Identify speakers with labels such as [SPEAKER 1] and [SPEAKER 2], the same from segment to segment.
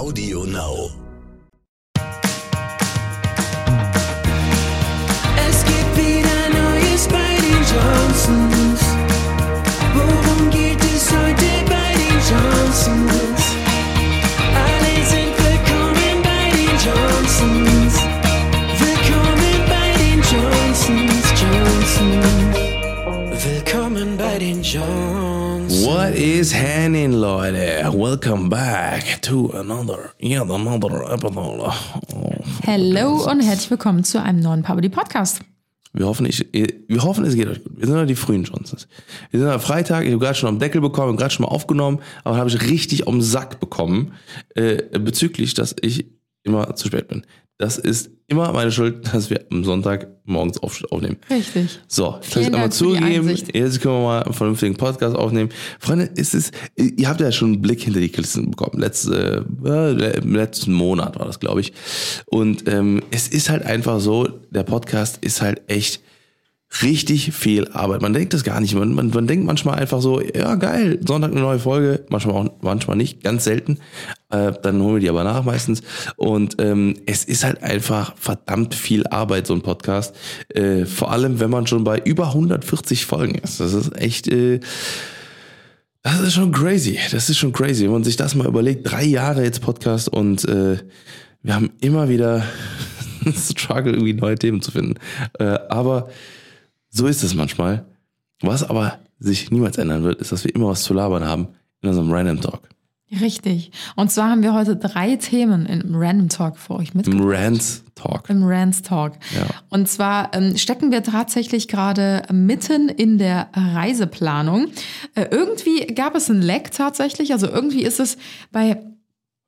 [SPEAKER 1] Audio Now.
[SPEAKER 2] Es gibt wieder Neues bei den Johnsons. Worum geht es heute bei den Johnsons? Alle sind willkommen bei den Johnsons. Willkommen bei den Johnsons, Johnsons. Willkommen bei den Johnsons.
[SPEAKER 3] What is happening, Leute? Welcome back to another, yet another episode. Oh.
[SPEAKER 4] Hello und herzlich willkommen zu einem neuen Poverty Podcast.
[SPEAKER 3] Wir hoffen, ich, wir hoffen, es geht euch gut. Wir sind ja die frühen Johnsons. Wir sind am Freitag, ich habe gerade schon am Deckel bekommen, gerade schon mal aufgenommen, aber habe ich richtig am Sack bekommen, äh, bezüglich, dass ich immer zu spät bin. Das ist immer meine Schuld, dass wir am Sonntag morgens auf, aufnehmen.
[SPEAKER 4] Richtig.
[SPEAKER 3] So, das
[SPEAKER 4] Vielen
[SPEAKER 3] heißt einmal zugegeben,
[SPEAKER 4] Einsicht.
[SPEAKER 3] jetzt können wir mal einen vernünftigen Podcast aufnehmen. Freunde, ist es, ihr habt ja schon einen Blick hinter die Kulissen bekommen. Letzte, äh, im letzten Monat war das, glaube ich. Und ähm, es ist halt einfach so, der Podcast ist halt echt richtig viel Arbeit. Man denkt das gar nicht. Man, man, man denkt manchmal einfach so, ja geil, Sonntag eine neue Folge. Manchmal auch, manchmal nicht, ganz selten. Äh, dann holen wir die aber nach meistens. Und ähm, es ist halt einfach verdammt viel Arbeit, so ein Podcast. Äh, vor allem, wenn man schon bei über 140 Folgen ist. Das ist echt... Äh, das ist schon crazy. Das ist schon crazy, wenn man sich das mal überlegt. Drei Jahre jetzt Podcast und äh, wir haben immer wieder Struggle, irgendwie neue Themen zu finden. Äh, aber so ist es manchmal. Was aber sich niemals ändern wird, ist, dass wir immer was zu labern haben in unserem Random Talk.
[SPEAKER 4] Richtig. Und zwar haben wir heute drei Themen im Random Talk für euch
[SPEAKER 3] Im
[SPEAKER 4] mitgebracht.
[SPEAKER 3] Rant Talk.
[SPEAKER 4] Im Rants Talk.
[SPEAKER 3] Ja.
[SPEAKER 4] Und zwar ähm, stecken wir tatsächlich gerade mitten in der Reiseplanung. Äh, irgendwie gab es einen Leck tatsächlich. Also irgendwie ist es bei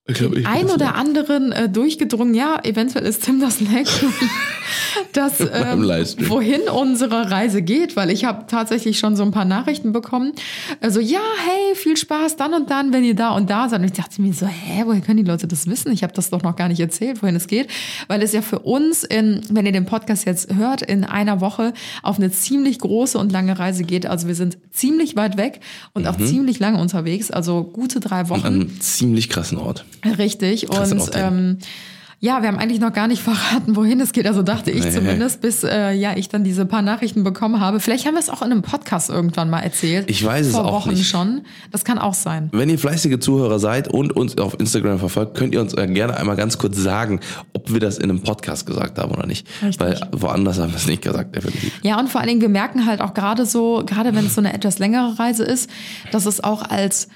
[SPEAKER 3] Ich glaub, ich-
[SPEAKER 4] ein oder anderen äh, durchgedrungen, ja, eventuell ist Tim das Leck, ähm,
[SPEAKER 3] Livestream.
[SPEAKER 4] wohin unsere Reise geht, weil ich habe tatsächlich schon so ein paar Nachrichten bekommen. Also ja, hey, viel Spaß dann und dann, wenn ihr da und da seid. Und ich dachte mir so, hä, woher können die Leute das wissen? Ich habe das doch noch gar nicht erzählt, wohin es geht, weil es ja für uns, in, wenn ihr den Podcast jetzt hört, in einer Woche auf eine ziemlich große und lange Reise geht. Also wir sind ziemlich weit weg und
[SPEAKER 3] Mhm.
[SPEAKER 4] auch ziemlich lange unterwegs, also gute drei Wochen.
[SPEAKER 3] An einem ziemlich krassen Ort.
[SPEAKER 4] Richtig. Und ähm, ja, wir haben eigentlich noch gar nicht verraten, wohin es geht. Also dachte ich
[SPEAKER 3] Nee.
[SPEAKER 4] zumindest, bis äh, ja ich dann diese paar Nachrichten bekommen habe. Vielleicht haben wir es auch in einem Podcast irgendwann mal erzählt.
[SPEAKER 3] Ich weiß es
[SPEAKER 4] Vor
[SPEAKER 3] auch
[SPEAKER 4] Wochen
[SPEAKER 3] nicht.
[SPEAKER 4] schon. Das kann auch sein.
[SPEAKER 3] Wenn ihr fleißige Zuhörer seid und uns auf Instagram verfolgt, könnt ihr uns äh, gerne einmal ganz kurz sagen, ob wir das in einem Podcast gesagt haben oder nicht.
[SPEAKER 4] Richtig.
[SPEAKER 3] Weil woanders haben wir es nicht gesagt, definitiv.
[SPEAKER 4] Ja, und vor allen Dingen, wir merken halt auch gerade so, gerade wenn es so eine etwas längere Reise ist, dass es auch als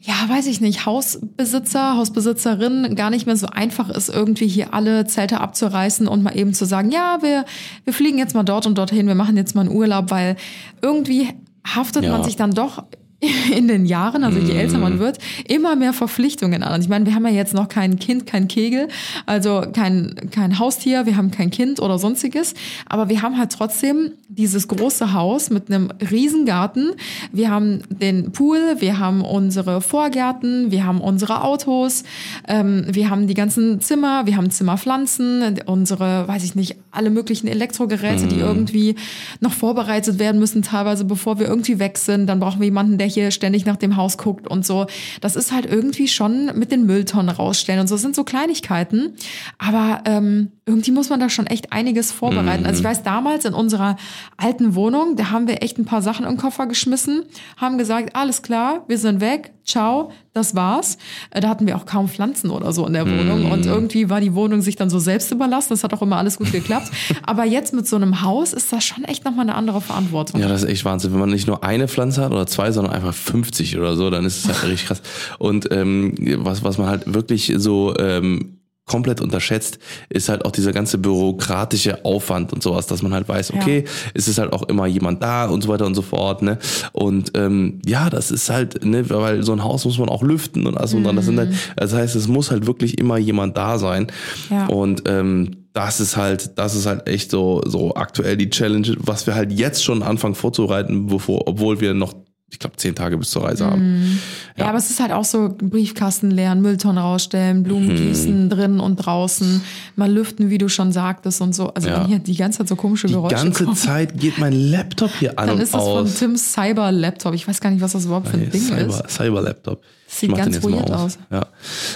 [SPEAKER 4] ja, weiß ich nicht, Hausbesitzer, Hausbesitzerin gar nicht mehr so einfach ist, irgendwie hier alle Zelte abzureißen und mal eben zu sagen, ja, wir, wir fliegen jetzt mal dort und dorthin, wir machen jetzt mal einen Urlaub, weil irgendwie haftet
[SPEAKER 3] Ja.
[SPEAKER 4] man sich dann doch in den Jahren, also je älter man wird, immer mehr Verpflichtungen an. Also ich meine, wir haben ja jetzt noch kein Kind, kein Kegel, also kein, kein Haustier, wir haben kein Kind oder sonstiges, aber wir haben halt trotzdem dieses große Haus mit einem riesen Garten. Wir haben den Pool, wir haben unsere Vorgärten, wir haben unsere Autos, ähm, wir haben die ganzen Zimmer, wir haben Zimmerpflanzen, unsere, weiß ich nicht, alle möglichen Elektrogeräte, die irgendwie noch vorbereitet werden müssen, teilweise bevor wir irgendwie weg sind. Dann brauchen wir jemanden, der hier ständig nach dem Haus guckt und so. Das ist halt irgendwie schon mit den Mülltonnen rausstellen und so. Das sind so Kleinigkeiten. Aber ähm, irgendwie muss man da schon echt einiges vorbereiten. Also ich weiß, damals in unserer alten Wohnung, da haben wir echt ein paar Sachen den Koffer geschmissen, haben gesagt, alles klar, wir sind weg, ciao, das war's. Äh, Da hatten wir auch kaum Pflanzen oder so in der Wohnung und irgendwie war die Wohnung sich dann so selbst überlassen. Das hat auch immer alles gut geklappt. Aber jetzt mit so einem Haus ist das schon echt nochmal eine andere Verantwortung.
[SPEAKER 3] Ja, das ist echt Wahnsinn. Wenn man nicht nur eine Pflanze hat oder zwei, sondern einfach 50 oder so, dann ist es halt richtig krass. Und ähm, was, was man halt wirklich so ähm, komplett unterschätzt, ist halt auch dieser ganze bürokratische Aufwand und sowas, dass man halt weiß, okay, es ist halt auch immer jemand da und so weiter und so fort, ne? Und ähm, ja, das ist halt, ne, weil so ein Haus muss man auch lüften und alles und dann. Das sind halt, das heißt, es muss halt wirklich immer jemand da sein.
[SPEAKER 4] Ja.
[SPEAKER 3] Und ähm, das ist halt, das ist halt echt so, so aktuell die Challenge, was wir halt jetzt schon anfangen vorzubereiten, bevor, obwohl wir noch, ich glaube, zehn Tage bis zur Reise haben.
[SPEAKER 4] Ja, aber es ist halt auch so Briefkasten leeren, Mülltonnen rausstellen, Blumen
[SPEAKER 3] Mhm.
[SPEAKER 4] gießen, drinnen und draußen, mal lüften, wie du schon sagtest und so. Also
[SPEAKER 3] Ja.
[SPEAKER 4] wenn hier die ganze Zeit so komische
[SPEAKER 3] Die
[SPEAKER 4] Geräusche
[SPEAKER 3] ganze
[SPEAKER 4] kommen,
[SPEAKER 3] Zeit geht mein Laptop hier an
[SPEAKER 4] dann
[SPEAKER 3] und
[SPEAKER 4] ist das von
[SPEAKER 3] aus.
[SPEAKER 4] Tims Cyber-Laptop. Ich weiß gar nicht, was das überhaupt für ein Ding
[SPEAKER 3] Cyber,
[SPEAKER 4] ist.
[SPEAKER 3] Cyber Laptop.
[SPEAKER 4] Sieht
[SPEAKER 3] Ich mach
[SPEAKER 4] ganz
[SPEAKER 3] den jetzt mal
[SPEAKER 4] weird aus.
[SPEAKER 3] Ja.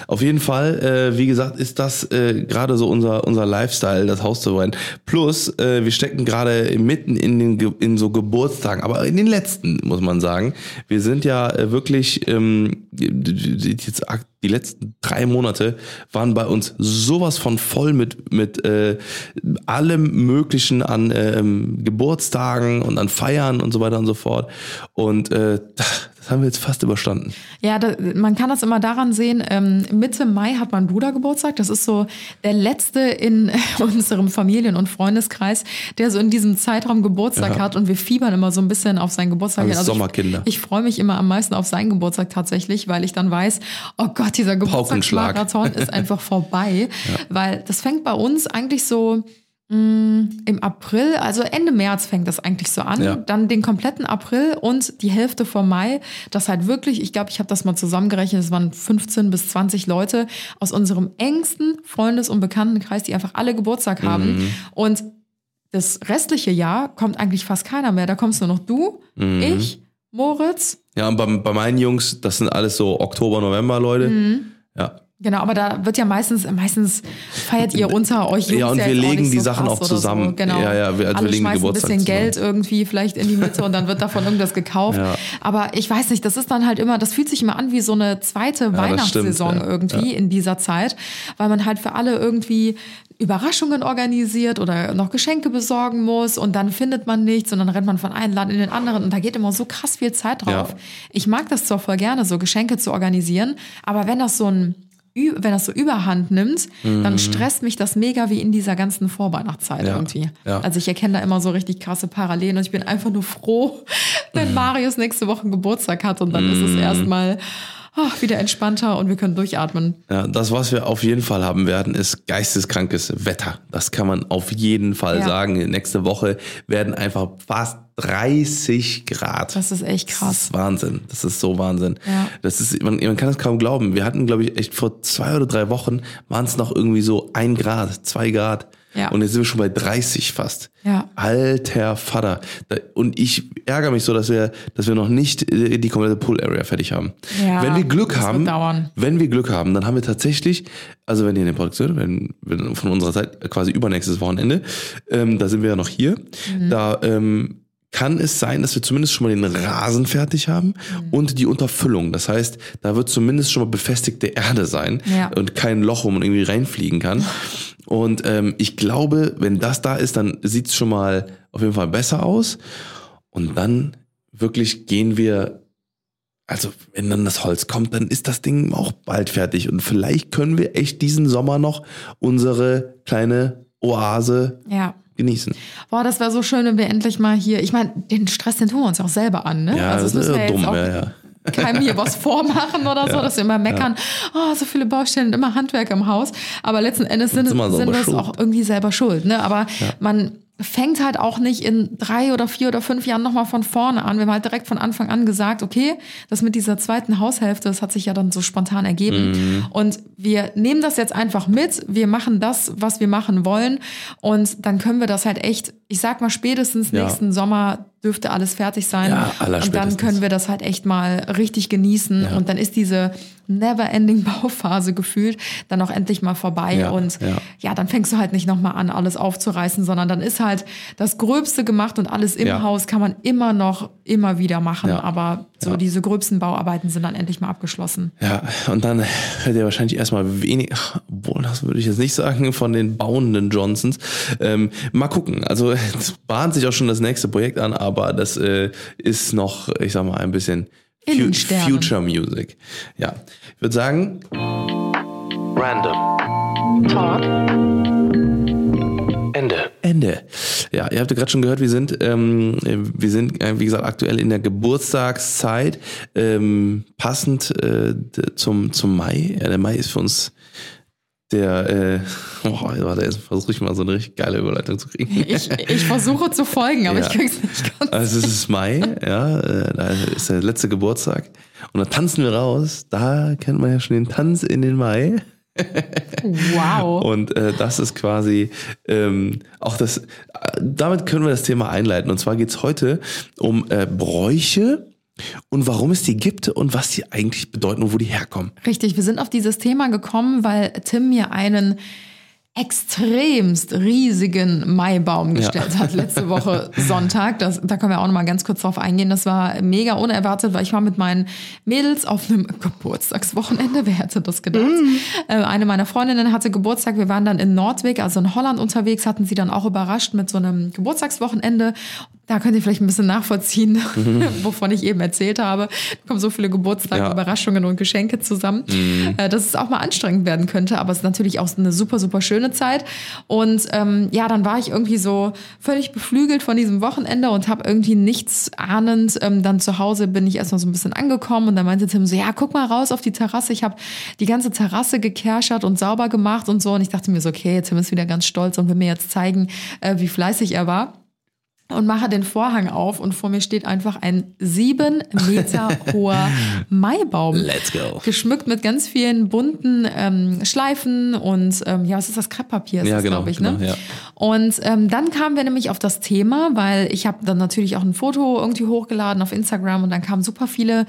[SPEAKER 3] Auf jeden Fall, äh, wie gesagt, ist das äh, gerade so unser, unser Lifestyle, das Haus zu bauen. Plus, äh, wir stecken gerade mitten in den in so Geburtstagen, aber in den letzten, muss man sagen. Wir sind ja äh, wirklich ähm, jetzt die letzten drei Monate waren bei uns sowas von voll mit mit äh, allem Möglichen an ähm, Geburtstagen und an Feiern und so weiter und so fort. Und äh, das haben wir jetzt fast überstanden.
[SPEAKER 4] Ja, da, man kann das immer daran sehen, ähm, Mitte Mai hat mein Bruder Geburtstag. Das ist so der letzte in unserem Familien- und Freundeskreis, der so in diesem Zeitraum Geburtstag
[SPEAKER 3] Ja.
[SPEAKER 4] hat und wir fiebern immer so ein bisschen auf seinen Geburtstag.
[SPEAKER 3] Alles.
[SPEAKER 4] Also
[SPEAKER 3] Sommerkinder.
[SPEAKER 4] Ich, ich freue mich immer am meisten auf seinen Geburtstag tatsächlich, weil ich dann weiß, oh Gott, dieser
[SPEAKER 3] Paukenschlag.
[SPEAKER 4] Geburtstagsmarathon ist einfach vorbei. Weil das fängt bei uns eigentlich so mh, im April, also Ende März fängt das eigentlich so an.
[SPEAKER 3] Ja.
[SPEAKER 4] Dann den kompletten April und die Hälfte vom Mai. Das halt wirklich, ich glaube, ich habe das mal zusammengerechnet, es waren 15 bis 20 Leute aus unserem engsten Freundes- und Bekanntenkreis, die einfach alle Geburtstag haben.
[SPEAKER 3] Mhm.
[SPEAKER 4] Und das restliche Jahr kommt eigentlich fast keiner mehr. Da kommst nur noch du,
[SPEAKER 3] Mhm.
[SPEAKER 4] ich, Moritz.
[SPEAKER 3] Ja, und bei, bei meinen Jungs, das sind alles so Oktober, November Leute.
[SPEAKER 4] Mhm.
[SPEAKER 3] Ja.
[SPEAKER 4] Genau, aber da wird ja meistens, meistens feiert ihr unter euch
[SPEAKER 3] Ja, und wir legen
[SPEAKER 4] nicht
[SPEAKER 3] die
[SPEAKER 4] so
[SPEAKER 3] Sachen auch zusammen.
[SPEAKER 4] So. Genau.
[SPEAKER 3] Ja, ja, wir- also wir
[SPEAKER 4] Alle
[SPEAKER 3] legen
[SPEAKER 4] schmeißen ein
[SPEAKER 3] Geburtstag
[SPEAKER 4] bisschen
[SPEAKER 3] zusammen.
[SPEAKER 4] Geld irgendwie vielleicht in die Mitte und dann wird davon irgendwas gekauft.
[SPEAKER 3] Ja.
[SPEAKER 4] Aber ich weiß nicht, das ist dann halt immer, das fühlt sich immer an wie so eine zweite
[SPEAKER 3] das
[SPEAKER 4] Weihnachtssaison
[SPEAKER 3] stimmt, ja.
[SPEAKER 4] irgendwie in dieser Zeit, weil man halt für alle irgendwie Überraschungen organisiert oder noch Geschenke besorgen muss und dann findet man nichts und dann rennt man von einem Laden in den anderen und da geht immer so krass viel Zeit drauf.
[SPEAKER 3] Ja.
[SPEAKER 4] Ich mag das zwar voll gerne, so Geschenke zu organisieren, aber wenn das so ein wenn das so überhand nimmt, dann stresst mich das mega wie in dieser ganzen Vorweihnachtszeit
[SPEAKER 3] Mhm. Ja,
[SPEAKER 4] irgendwie.
[SPEAKER 3] ja.
[SPEAKER 4] Also ich erkenne da immer so richtig krasse Parallelen und ich bin einfach nur froh, wenn Marius nächste Woche Geburtstag hat und dann ist
[SPEAKER 3] Mhm.
[SPEAKER 4] es erstmal ach, wieder entspannter und wir können durchatmen.
[SPEAKER 3] ja. Das, was wir auf jeden Fall haben werden, ist geisteskrankes Wetter. Das kann man auf jeden Fall
[SPEAKER 4] Ja.
[SPEAKER 3] sagen. Nächste Woche werden einfach fast 30 Grad.
[SPEAKER 4] Das ist echt
[SPEAKER 3] Das
[SPEAKER 4] krass.
[SPEAKER 3] ist Wahnsinn. Das ist so Wahnsinn.
[SPEAKER 4] Ja.
[SPEAKER 3] Das ist, man, man kann es kaum glauben. Wir hatten, glaube ich, echt vor zwei oder drei Wochen waren es noch irgendwie so ein Grad, zwei Grad.
[SPEAKER 4] Ja.
[SPEAKER 3] Und jetzt sind wir schon bei 30 fast.
[SPEAKER 4] Ja.
[SPEAKER 3] Alter Vater. Und ich ärgere mich so, dass wir, dass wir noch nicht äh, die komplette Pool Area fertig haben.
[SPEAKER 4] Ja,
[SPEAKER 3] wenn wir Glück
[SPEAKER 4] das
[SPEAKER 3] haben,
[SPEAKER 4] dauern.
[SPEAKER 3] wenn wir Glück haben, dann haben wir tatsächlich, also wenn ihr den Podcast hört, wenn, wenn von unserer Zeit quasi übernächstes Wochenende, ähm, da sind wir ja noch hier,
[SPEAKER 4] Mhm.
[SPEAKER 3] da ähm, kann es sein, dass wir zumindest schon mal den Rasen fertig haben
[SPEAKER 4] Mhm.
[SPEAKER 3] und die Unterfüllung. Das heißt, da wird zumindest schon mal befestigte Erde sein
[SPEAKER 4] Ja.
[SPEAKER 3] und kein Loch, wo man irgendwie reinfliegen kann. Und ähm, ich glaube, wenn das da ist, dann sieht es schon mal auf jeden Fall besser aus. Und dann wirklich gehen wir also wenn dann das Holz kommt, dann ist das Ding auch bald fertig. Und vielleicht können wir echt diesen Sommer noch unsere kleine Oase
[SPEAKER 4] Ja.
[SPEAKER 3] Genießen.
[SPEAKER 4] Boah, das wäre so schön, wenn wir endlich mal hier, ich meine, den Stress, den tun wir uns ja auch selber an, ne?
[SPEAKER 3] Ja, das ist
[SPEAKER 4] müssen wir
[SPEAKER 3] ja dumm,
[SPEAKER 4] auch
[SPEAKER 3] ja, ja.
[SPEAKER 4] keinem hier was vormachen oder so, dass wir immer meckern, oh, so viele Baustellen, immer Handwerk im Haus. Aber letzten Endes sind,
[SPEAKER 3] Sind
[SPEAKER 4] es
[SPEAKER 3] schuld.
[SPEAKER 4] auch irgendwie selber schuld. Ne? Aber man fängt halt auch nicht in drei oder vier oder fünf Jahren nochmal von vorne an. Wir haben halt direkt von Anfang an gesagt, okay, das mit dieser zweiten Haushälfte, das hat sich ja dann so spontan ergeben.
[SPEAKER 3] Mhm.
[SPEAKER 4] Und wir nehmen das jetzt einfach mit, wir machen das, was wir machen wollen und dann können wir das halt echt, ich sag mal spätestens
[SPEAKER 3] Ja.
[SPEAKER 4] nächsten Sommer dürfte alles fertig sein.
[SPEAKER 3] Ja,
[SPEAKER 4] und dann können wir das halt echt mal richtig genießen
[SPEAKER 3] Ja.
[SPEAKER 4] und dann ist diese never-ending Bauphase gefühlt dann auch endlich mal vorbei
[SPEAKER 3] Ja,
[SPEAKER 4] und
[SPEAKER 3] ja.
[SPEAKER 4] dann fängst du halt nicht nochmal an, alles aufzureißen, sondern dann ist halt das Gröbste gemacht und alles im. Haus kann man immer noch, immer wieder machen, aber so diese gröbsten Bauarbeiten sind dann endlich mal abgeschlossen.
[SPEAKER 3] Ja, und dann hört ihr wahrscheinlich erstmal wenig, obwohl das würde ich jetzt nicht sagen, von den bauenden Johnsons. Ähm, mal gucken. Also es bahnt sich auch schon das nächste Projekt an, aber das äh, ist noch, ich sag mal, ein bisschen
[SPEAKER 4] Sternen.
[SPEAKER 3] Future Music. Ja, ich würde sagen, random.
[SPEAKER 4] Talk.
[SPEAKER 3] Ende. Ende. Ja, ihr habt ja gerade schon gehört, wir sind, ähm, wir sind, äh, wie gesagt, aktuell in der Geburtstagszeit, ähm, passend äh, zum, zum Mai. Ja, der Mai ist für uns der, äh, oh, warte, jetzt versuche ich mal so eine richtig geile Überleitung zu kriegen.
[SPEAKER 4] Ich, ich versuche zu folgen, aber
[SPEAKER 3] Ja.
[SPEAKER 4] ich krieg's nicht ganz.
[SPEAKER 3] Also es ist Mai, ja, äh, da ist der letzte Geburtstag. Und da tanzen wir raus. Da kennt man ja schon den Tanz in den Mai.
[SPEAKER 4] Wow.
[SPEAKER 3] Und äh, das ist quasi ähm, auch das, äh, damit können wir das Thema einleiten. Und zwar geht's heute um äh, Bräuche, und warum es die gibt und was die eigentlich bedeuten und wo die herkommen.
[SPEAKER 4] Richtig, wir sind auf dieses Thema gekommen, weil Tim mir einen extremst riesigen Maibaum gestellt hat letzte Woche Sonntag. Das, da können wir auch noch mal ganz kurz drauf eingehen. Das war mega unerwartet, weil ich war mit meinen Mädels auf einem Geburtstagswochenende. Wer hätte das gedacht? Äh, eine meiner Freundinnen hatte Geburtstag. Wir waren dann in Nordweg, also in Holland unterwegs, hatten sie dann auch überrascht mit so einem Geburtstagswochenende. Da könnt ihr vielleicht ein bisschen nachvollziehen, wovon ich eben erzählt habe. Da kommen so viele Geburtstage,
[SPEAKER 3] Ja.
[SPEAKER 4] Überraschungen und Geschenke zusammen, äh, dass es auch mal anstrengend werden könnte. Aber es ist natürlich auch eine super, super schöne Zeit. Und ähm, ja, dann war ich irgendwie so völlig beflügelt von diesem Wochenende und habe irgendwie nichts ahnend. Ähm, dann zu Hause bin ich erstmal so ein bisschen angekommen und dann meinte Tim so, ja, guck mal raus auf die Terrasse. Ich habe die ganze Terrasse gekerschert und sauber gemacht und so. Und ich dachte mir so, okay, Tim ist wieder ganz stolz und will mir jetzt zeigen, äh, wie fleißig er war und mache den Vorhang auf und vor mir steht einfach ein sieben Meter hoher Maibaum.
[SPEAKER 3] Let's go.
[SPEAKER 4] Geschmückt mit ganz vielen bunten ähm, Schleifen und ähm, ja, was ist das? Krepppapier ist
[SPEAKER 3] Ja,
[SPEAKER 4] das,
[SPEAKER 3] genau,
[SPEAKER 4] glaube ich, ne?
[SPEAKER 3] genau, ja.
[SPEAKER 4] Und ähm, dann kamen wir nämlich auf das Thema, weil ich habe dann natürlich auch ein Foto irgendwie hochgeladen auf Instagram und dann kamen super viele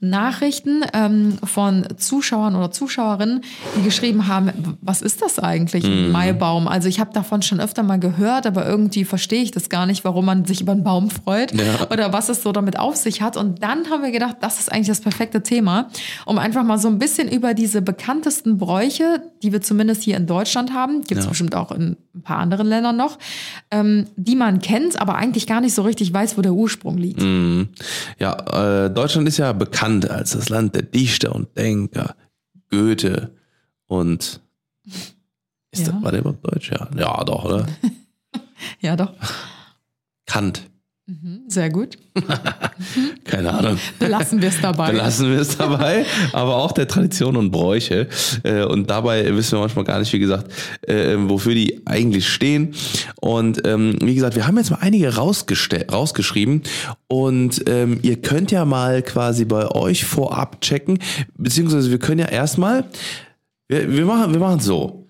[SPEAKER 4] Nachrichten ähm, von Zuschauern oder Zuschauerinnen, die geschrieben haben, was ist das eigentlich, ein Maibaum? Also ich habe davon schon öfter mal gehört, aber irgendwie verstehe ich das gar nicht, warum man sich über einen Baum freut
[SPEAKER 3] Ja.
[SPEAKER 4] oder was es so damit auf sich hat. Und dann haben wir gedacht, das ist eigentlich das perfekte Thema, um einfach mal so ein bisschen über diese bekanntesten Bräuche, die wir zumindest hier in Deutschland haben, gibt es
[SPEAKER 3] Ja.
[SPEAKER 4] bestimmt auch in ein paar anderen Ländern noch, ähm, die man kennt, aber eigentlich gar nicht so richtig weiß, wo der Ursprung liegt.
[SPEAKER 3] Mhm. Ja, äh, Deutschland ist ja bekannt als das Land der Dichter und Denker, Goethe und ist
[SPEAKER 4] Ja.
[SPEAKER 3] das, war der überhaupt Deutsch? Ja, ja doch, oder?
[SPEAKER 4] Ja, doch.
[SPEAKER 3] Kant.
[SPEAKER 4] Sehr gut.
[SPEAKER 3] Keine Ahnung.
[SPEAKER 4] Belassen wir es dabei.
[SPEAKER 3] Belassen wir es dabei, aber auch der Tradition und Bräuche. Äh, Und dabei wissen wir manchmal gar nicht, wie gesagt, äh, wofür die eigentlich stehen. Und ähm, wie gesagt, wir haben jetzt mal einige rausgeschrieben und ähm, ihr könnt ja mal quasi bei euch vorab checken, beziehungsweise wir können ja erstmal, wir, wir machen wir machen so.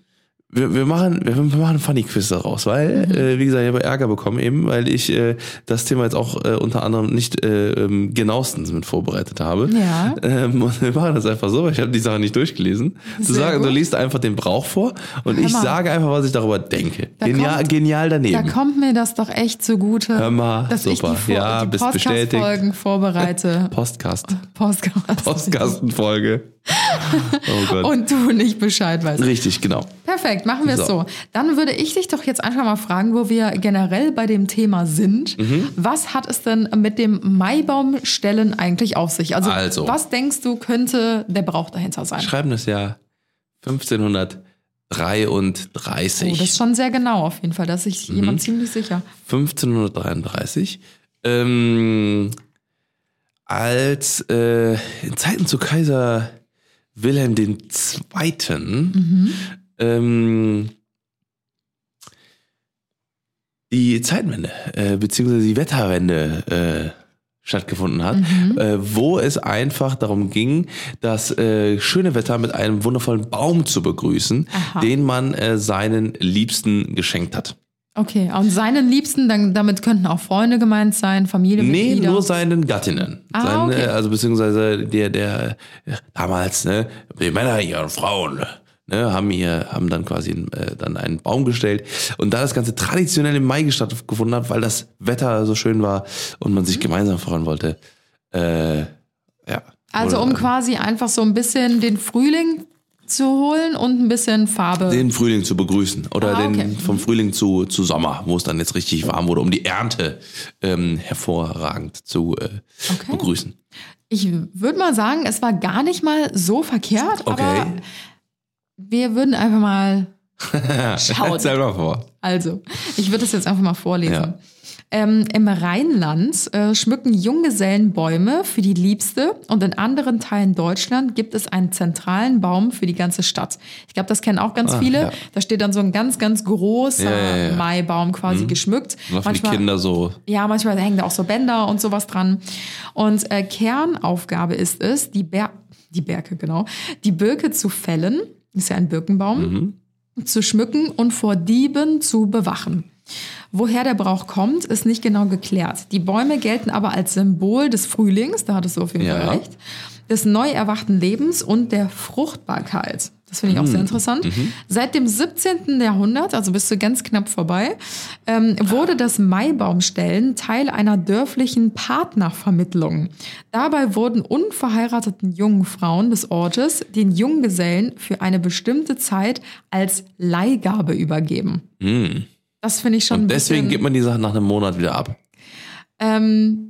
[SPEAKER 3] Wir, wir machen wir, wir machen Funny Quiz daraus, weil äh, wie gesagt, ich habe Ärger bekommen eben, weil ich äh, das Thema jetzt auch äh, unter anderem nicht äh, ähm, genauestens mit vorbereitet habe.
[SPEAKER 4] Ja.
[SPEAKER 3] Ähm, und wir machen das einfach so, weil ich habe die Sache nicht durchgelesen. Du,
[SPEAKER 4] Sehr
[SPEAKER 3] sag, du liest einfach den Brauch vor und
[SPEAKER 4] Hör
[SPEAKER 3] ich sage einfach, was ich darüber denke.
[SPEAKER 4] Da
[SPEAKER 3] Genial,
[SPEAKER 4] kommt-
[SPEAKER 3] genial
[SPEAKER 4] Da
[SPEAKER 3] daneben.
[SPEAKER 4] kommt mir das doch echt zugute,
[SPEAKER 3] Hör mal,
[SPEAKER 4] dass
[SPEAKER 3] super.
[SPEAKER 4] ich die, Vor
[SPEAKER 3] Ja,
[SPEAKER 4] die
[SPEAKER 3] bist bestätigt.
[SPEAKER 4] Podcast-Folgen vorbereite.
[SPEAKER 3] Postkast.
[SPEAKER 4] Podcast.
[SPEAKER 3] Postkastenfolge. Oh.
[SPEAKER 4] Und du nicht Bescheid weißt.
[SPEAKER 3] Richtig, genau.
[SPEAKER 4] Perfekt, machen wir es
[SPEAKER 3] So.
[SPEAKER 4] so. Dann würde ich dich doch jetzt einfach mal fragen, wo wir generell bei dem Thema sind.
[SPEAKER 3] Mhm.
[SPEAKER 4] Was hat es denn mit dem Maibaumstellen eigentlich auf sich? Also,
[SPEAKER 3] Also.
[SPEAKER 4] was denkst du, könnte der Brauch dahinter sein?
[SPEAKER 3] Schreiben das Jahr 1533.
[SPEAKER 4] Oh, das ist schon sehr genau auf jeden Fall. Da ist
[SPEAKER 3] Mhm.
[SPEAKER 4] sich jemand ziemlich sicher.
[SPEAKER 3] 1533. Ähm, als äh, in Zeiten zu Kaiser Wilhelm II. Ähm, die Zeitenwende, äh, beziehungsweise die Wetterwende äh, stattgefunden hat, äh, wo es einfach darum ging, das äh, schöne Wetter mit einem wundervollen Baum zu begrüßen,
[SPEAKER 4] Aha.
[SPEAKER 3] den man äh, seinen Liebsten geschenkt hat.
[SPEAKER 4] Okay, und seinen Liebsten, dann, damit könnten auch Freunde gemeint sein,
[SPEAKER 3] Nee,
[SPEAKER 4] Familienmitglieder.
[SPEAKER 3] nur seinen Gattinnen.
[SPEAKER 4] Ah,
[SPEAKER 3] Seine,
[SPEAKER 4] okay.
[SPEAKER 3] Also beziehungsweise der, der äh, damals, ne, die Männer ihre Frauen, ne, haben hier, haben dann quasi äh, dann einen Baum gestellt. Und da das Ganze traditionell im Mai stattgefunden hat, weil das Wetter so schön war und man
[SPEAKER 4] Mhm.
[SPEAKER 3] sich gemeinsam freuen wollte, äh, ja.
[SPEAKER 4] also um quasi einfach so ein bisschen den Frühling zu holen und ein bisschen Farbe.
[SPEAKER 3] den Frühling zu begrüßen oder
[SPEAKER 4] Ah, okay.
[SPEAKER 3] den vom Frühling zu, zu Sommer, wo es dann jetzt richtig warm wurde, um die Ernte ähm, hervorragend zu äh,
[SPEAKER 4] Okay.
[SPEAKER 3] begrüßen.
[SPEAKER 4] Ich würde mal sagen, es war gar nicht mal so verkehrt,
[SPEAKER 3] Okay.
[SPEAKER 4] aber wir würden einfach mal schauen.
[SPEAKER 3] Erzähl mal vor.
[SPEAKER 4] Also, ich würde es jetzt einfach mal vorlesen.
[SPEAKER 3] Ja.
[SPEAKER 4] Ähm, Im Rheinland äh, schmücken Junggesellen Bäume für die Liebste und in anderen Teilen Deutschland gibt es einen zentralen Baum für die ganze Stadt. Ich glaube, das kennen auch ganz
[SPEAKER 3] Ah,
[SPEAKER 4] viele.
[SPEAKER 3] ja.
[SPEAKER 4] Da steht dann so ein ganz, ganz großer
[SPEAKER 3] Ja, ja.
[SPEAKER 4] Maibaum quasi geschmückt.
[SPEAKER 3] Noch für die Kinder so
[SPEAKER 4] Ja, manchmal hängen da auch so Bänder und sowas dran. Und äh, Kernaufgabe ist es, die, Ber die Berke, genau, die Birke zu fällen. Ist ja ein Birkenbaum. zu schmücken und vor Dieben zu bewachen. Woher der Brauch kommt, ist nicht genau geklärt. Die Bäume gelten aber als Symbol des Frühlings, da hattest du auf jeden
[SPEAKER 3] Ja.
[SPEAKER 4] Fall recht, des neu erwachten Lebens und der Fruchtbarkeit. Das finde ich auch
[SPEAKER 3] Hm.
[SPEAKER 4] sehr interessant.
[SPEAKER 3] Mhm.
[SPEAKER 4] Seit dem 17. Jahrhundert, also bist du ganz knapp vorbei, ähm, wurde das Maibaumstellen Teil einer dörflichen Partnervermittlung. Dabei wurden unverheirateten jungen Frauen des Ortes den Junggesellen für eine bestimmte Zeit als Leihgabe übergeben. Das finde ich schon.
[SPEAKER 3] Und deswegen gibt man die Sachen nach einem Monat wieder ab.
[SPEAKER 4] ähm,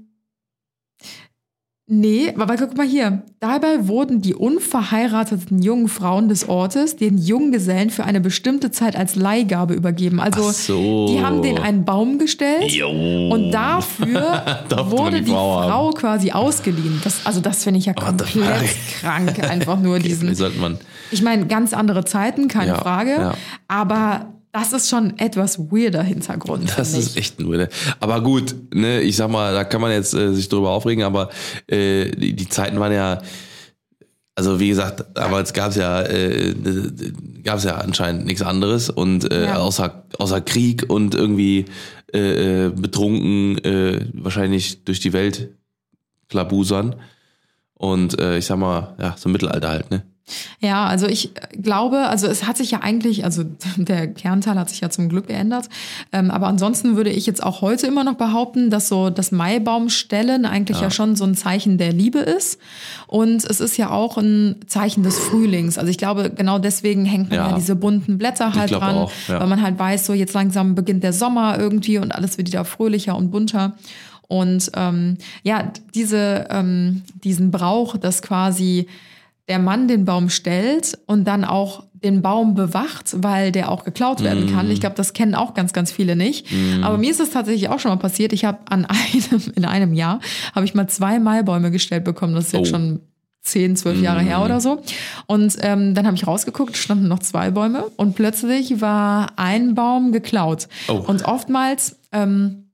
[SPEAKER 4] Nee, aber guck mal hier. Dabei wurden die unverheirateten jungen Frauen des Ortes den Junggesellen für eine bestimmte Zeit als Leihgabe übergeben. Also
[SPEAKER 3] Ach so.
[SPEAKER 4] die haben den einen Baum gestellt
[SPEAKER 3] Jo.
[SPEAKER 4] und dafür wurde
[SPEAKER 3] man
[SPEAKER 4] die Frau, quasi ausgeliehen. Das, also das finde ich ja
[SPEAKER 3] the
[SPEAKER 4] komplett krank, einfach nur
[SPEAKER 3] Wie
[SPEAKER 4] diesen.
[SPEAKER 3] sollte man?
[SPEAKER 4] Ich meine, ganz andere Zeiten, keine
[SPEAKER 3] Ja,
[SPEAKER 4] Frage.
[SPEAKER 3] ja.
[SPEAKER 4] Aber das ist schon etwas weirder Hintergrund.
[SPEAKER 3] Das ist echt nur. Aber gut, ne, ich sag mal, da kann man jetzt äh, sich drüber aufregen, aber äh, die, die Zeiten waren ja, also wie gesagt, damals gab es ja, äh, gab es ja anscheinend nichts anderes und äh,
[SPEAKER 4] Ja.
[SPEAKER 3] außer außer Krieg und irgendwie äh, äh, betrunken äh, wahrscheinlich durch die Welt klabusern und äh, ich sag mal, ja, so Mittelalter halt, ne?
[SPEAKER 4] Ja, also ich glaube, also es hat sich ja eigentlich, also der Kernteil hat sich ja zum Glück geändert. Ähm, aber ansonsten würde ich jetzt auch heute immer noch behaupten, dass so das Maibaumstellen eigentlich ja. schon so ein Zeichen der Liebe ist. Und es ist ja auch ein Zeichen des Frühlings. Also ich glaube, genau deswegen hängt man ja,
[SPEAKER 3] Ja.
[SPEAKER 4] diese bunten Blätter halt dran,
[SPEAKER 3] auch, ja.
[SPEAKER 4] weil man halt weiß, so jetzt langsam beginnt der Sommer irgendwie und alles wird wieder fröhlicher und bunter. Und ähm, ja, diese, ähm, diesen Brauch, dass quasi der Mann den Baum stellt und dann auch den Baum bewacht, weil der auch geklaut werden kann. Ich glaube, das kennen auch ganz, ganz viele nicht. Aber mir ist es tatsächlich auch schon mal passiert. Ich habe an einem, in einem Jahr, habe ich mal zwei Maibäume gestellt bekommen. Das ist jetzt
[SPEAKER 3] Oh.
[SPEAKER 4] schon zehn, zwölf Jahre her oder so. Und ähm, dann habe ich rausgeguckt, standen noch zwei Bäume und plötzlich war ein Baum geklaut.
[SPEAKER 3] Oh.
[SPEAKER 4] Und oftmals ähm,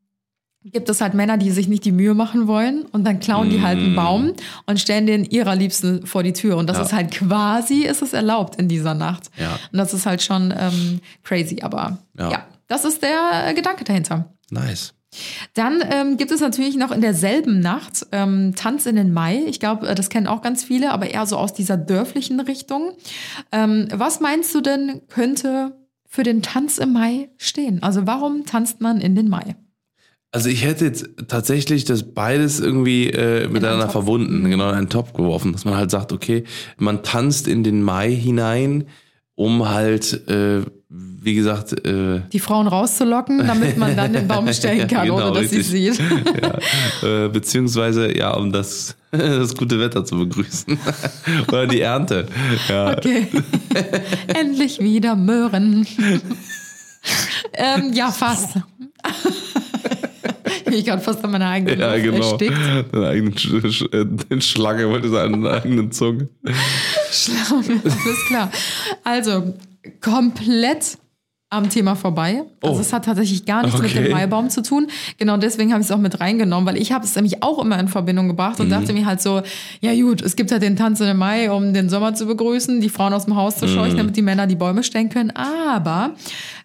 [SPEAKER 4] gibt es halt Männer, die sich nicht die Mühe machen wollen und dann klauen die halt einen Baum und stellen den ihrer Liebsten vor die Tür. Und das
[SPEAKER 3] Mm. Ja.
[SPEAKER 4] ist halt quasi, ist es erlaubt in dieser Nacht.
[SPEAKER 3] Ja.
[SPEAKER 4] Und das ist halt schon ähm, crazy, aber ja.
[SPEAKER 3] Ja.
[SPEAKER 4] das ist der Gedanke dahinter.
[SPEAKER 3] Nice.
[SPEAKER 4] Dann ähm, gibt es natürlich noch in derselben Nacht ähm, Tanz in den Mai. Ich glaube, äh, das kennen auch ganz viele, aber eher so aus dieser dörflichen Richtung. Ähm, was meinst du denn, könnte für den Tanz im Mai stehen? Also warum tanzt man in den Mai?
[SPEAKER 3] Also ich hätte jetzt tatsächlich das beides irgendwie äh, miteinander
[SPEAKER 4] Topf.
[SPEAKER 3] verbunden, genau in einen Topf geworfen, dass man halt sagt, okay, man tanzt in den Mai hinein, um halt, äh, wie gesagt, äh,
[SPEAKER 4] Die Frauen rauszulocken, damit man dann den Baum stellen kann,
[SPEAKER 3] Genau,
[SPEAKER 4] ohne dass sie
[SPEAKER 3] richtig.
[SPEAKER 4] sieht.
[SPEAKER 3] ja, äh, beziehungsweise ja, um das, das gute Wetter zu begrüßen oder die Ernte. Ja.
[SPEAKER 4] Okay. Endlich wieder Möhren. ähm, ja, fast. ich gerade fast an meiner eigenen
[SPEAKER 3] Ja,
[SPEAKER 4] Luft
[SPEAKER 3] genau.
[SPEAKER 4] erstickt.
[SPEAKER 3] Deine eigenen Sch Sch äh, Schlange wollte sagen, deine eigenen Zunge.
[SPEAKER 4] Schlange, alles klar. Also, komplett am Thema vorbei. Also
[SPEAKER 3] Oh.
[SPEAKER 4] es hat tatsächlich gar nichts mit
[SPEAKER 3] Okay.
[SPEAKER 4] dem Maibaum zu tun. Genau deswegen habe ich es auch mit reingenommen, weil ich habe es nämlich auch immer in Verbindung gebracht
[SPEAKER 3] Mhm.
[SPEAKER 4] und dachte mir halt so, ja gut, es gibt halt den Tanz in den Mai, um den Sommer zu begrüßen, die Frauen aus dem Haus zu
[SPEAKER 3] Mhm.
[SPEAKER 4] scheuchen, damit die Männer die Bäume stellen können. Aber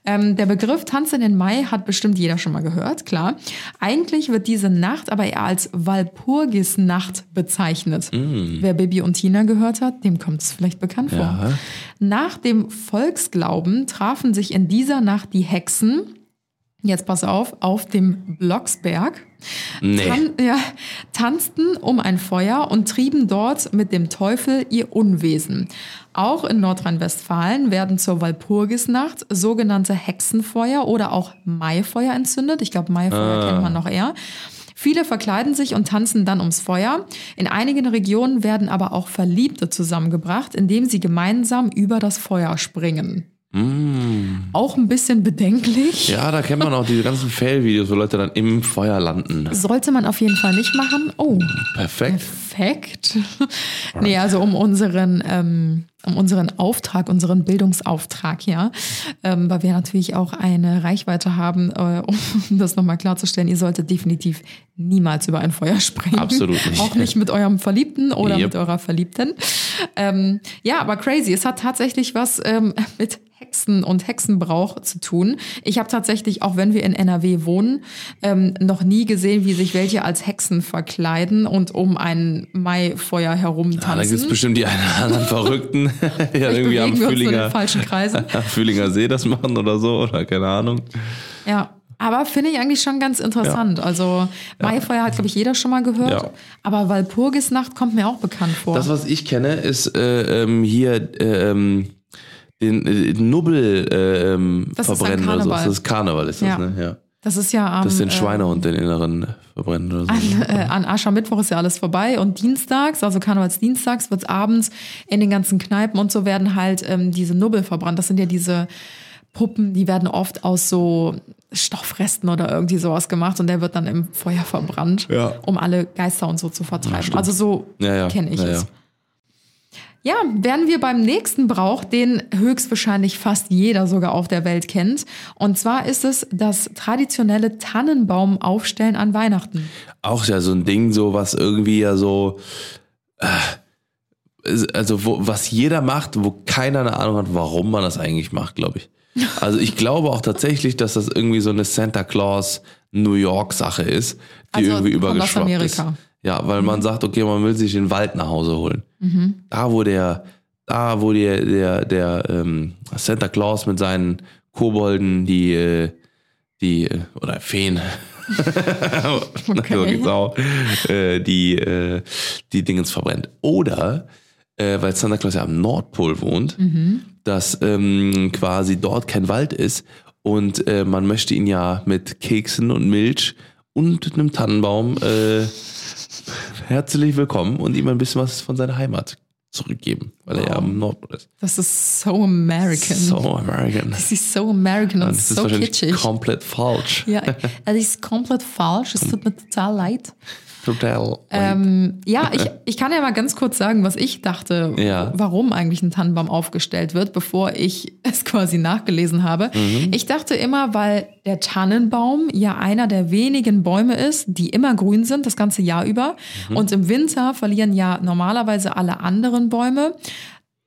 [SPEAKER 4] ähm, der Begriff Tanz in den Mai hat bestimmt jeder schon mal gehört, klar. Eigentlich wird diese Nacht aber eher als Walpurgisnacht bezeichnet. Wer Bibi und Tina gehört hat, dem kommt es vielleicht bekannt vor.
[SPEAKER 3] Ja.
[SPEAKER 4] Nach dem Volksglauben trafen sich in dieser Nacht die Hexen, jetzt pass auf, auf dem Blocksberg,
[SPEAKER 3] Nee.
[SPEAKER 4] tan ja, tanzten um ein Feuer und trieben dort mit dem Teufel ihr Unwesen. Auch in Nordrhein-Westfalen werden zur Walpurgisnacht sogenannte Hexenfeuer oder auch Maifeuer entzündet. Ich glaube, Maifeuer kennt man noch eher. Viele verkleiden sich und tanzen dann ums Feuer. In einigen Regionen werden aber auch Verliebte zusammengebracht, indem sie gemeinsam über das Feuer springen. Auch ein bisschen bedenklich.
[SPEAKER 3] Ja, da kennt man auch diese ganzen Fail-Videos, wo Leute dann im Feuer landen.
[SPEAKER 4] Sollte man auf jeden Fall nicht machen. Oh,
[SPEAKER 3] Perfekt.
[SPEAKER 4] perfekt. nee, also um unseren, ähm, um unseren Auftrag, unseren Bildungsauftrag, ja, ähm, weil wir natürlich auch eine Reichweite haben, äh, um das nochmal klarzustellen, ihr solltet definitiv niemals über ein Feuer springen.
[SPEAKER 3] Absolut nicht.
[SPEAKER 4] Auch nicht mit eurem Verliebten oder
[SPEAKER 3] Yep.
[SPEAKER 4] mit eurer Verliebten. Ähm, ja, aber crazy. Es hat tatsächlich was ähm, mit Hexen und Hexenbrauch zu tun. Ich habe tatsächlich, auch wenn wir in NRW wohnen, ähm, noch nie gesehen, wie sich welche als Hexen verkleiden und um ein Maifeuer
[SPEAKER 3] Ja,
[SPEAKER 4] herumtanzen.
[SPEAKER 3] da gibt es bestimmt die einen oder anderen Verrückten, ja irgendwie am Fühlinger,
[SPEAKER 4] den falschen Kreisen.
[SPEAKER 3] am Fühlinger See das machen oder so, oder keine Ahnung.
[SPEAKER 4] Ja. Aber finde ich eigentlich schon ganz interessant. Also Maifeuer hat, glaube ich, jeder schon mal gehört.
[SPEAKER 3] Ja.
[SPEAKER 4] Aber Walpurgisnacht kommt mir auch bekannt vor.
[SPEAKER 3] Das, was ich kenne, ist äh, ähm, hier äh, ähm, den äh, Nubbel äh, ähm,
[SPEAKER 4] ist
[SPEAKER 3] verbrennen oder so. Das ist Karneval, ist das,
[SPEAKER 4] Ja.
[SPEAKER 3] ne? Ja.
[SPEAKER 4] Das ist ja am,
[SPEAKER 3] Das den
[SPEAKER 4] äh,
[SPEAKER 3] Schweinehund, den inneren verbrennen oder so.
[SPEAKER 4] an, äh, an Aschermittwoch ist ja alles vorbei und dienstags, also Karnevalsdienstags, wird's abends in den ganzen Kneipen und so werden halt ähm, diese Nubbel verbrannt. Das sind ja diese Puppen, die werden oft aus so Stoffresten oder irgendwie sowas gemacht und der wird dann im Feuer verbrannt,
[SPEAKER 3] Ja.
[SPEAKER 4] um alle Geister und so zu vertreiben.
[SPEAKER 3] stimmt.
[SPEAKER 4] also so
[SPEAKER 3] Ja, ja.
[SPEAKER 4] kenne ich
[SPEAKER 3] Ja,
[SPEAKER 4] es.
[SPEAKER 3] Ja.
[SPEAKER 4] Wären wir beim nächsten Brauch, den höchstwahrscheinlich fast jeder sogar auf der Welt kennt. Und zwar ist es das traditionelle Tannenbaum aufstellen an Weihnachten.
[SPEAKER 3] Auch ja so ein Ding, so was irgendwie ja so, äh, also wo, was jeder macht, wo keiner eine Ahnung hat, warum man das eigentlich macht, glaube ich. Also ich glaube auch tatsächlich, dass das irgendwie so eine Santa Claus New York Sache ist, die
[SPEAKER 4] Also,
[SPEAKER 3] irgendwie übergeschwappt ist. Ja, weil man sagt, okay, man will sich den Wald nach Hause holen. Da, wo der, da, wo der, der, der ähm, Santa Claus mit seinen Kobolden die, äh, die, äh, oder Feen,
[SPEAKER 4] Okay.
[SPEAKER 3] so geht's auch, äh, die, äh, die Dingens verbrennt. Oder, äh, weil Santa Claus ja am Nordpol wohnt,
[SPEAKER 4] Mhm.
[SPEAKER 3] dass ähm, quasi dort kein Wald ist und äh, man möchte ihn ja mit Keksen und Milch und einem Tannenbaum äh, herzlich willkommen und ihm ein bisschen was von seiner Heimat zurückgeben, weil er ja
[SPEAKER 4] Wow.
[SPEAKER 3] am Nordpol ist.
[SPEAKER 4] Das ist so American.
[SPEAKER 3] So American.
[SPEAKER 4] Das ist so American und
[SPEAKER 3] ist
[SPEAKER 4] so kitschig.
[SPEAKER 3] komplett falsch.
[SPEAKER 4] Ja, es ist komplett falsch. Es tut mir total leid.
[SPEAKER 3] Total.
[SPEAKER 4] Ähm, ja, ich, ich kann ja mal ganz kurz sagen, was ich dachte,
[SPEAKER 3] Ja.
[SPEAKER 4] warum eigentlich ein Tannenbaum aufgestellt wird, bevor ich es quasi nachgelesen habe.
[SPEAKER 3] Mhm.
[SPEAKER 4] Ich dachte immer, weil der Tannenbaum ja einer der wenigen Bäume ist, die immer grün sind, das ganze Jahr über.
[SPEAKER 3] Mhm.
[SPEAKER 4] Und im Winter verlieren ja normalerweise alle anderen Bäume,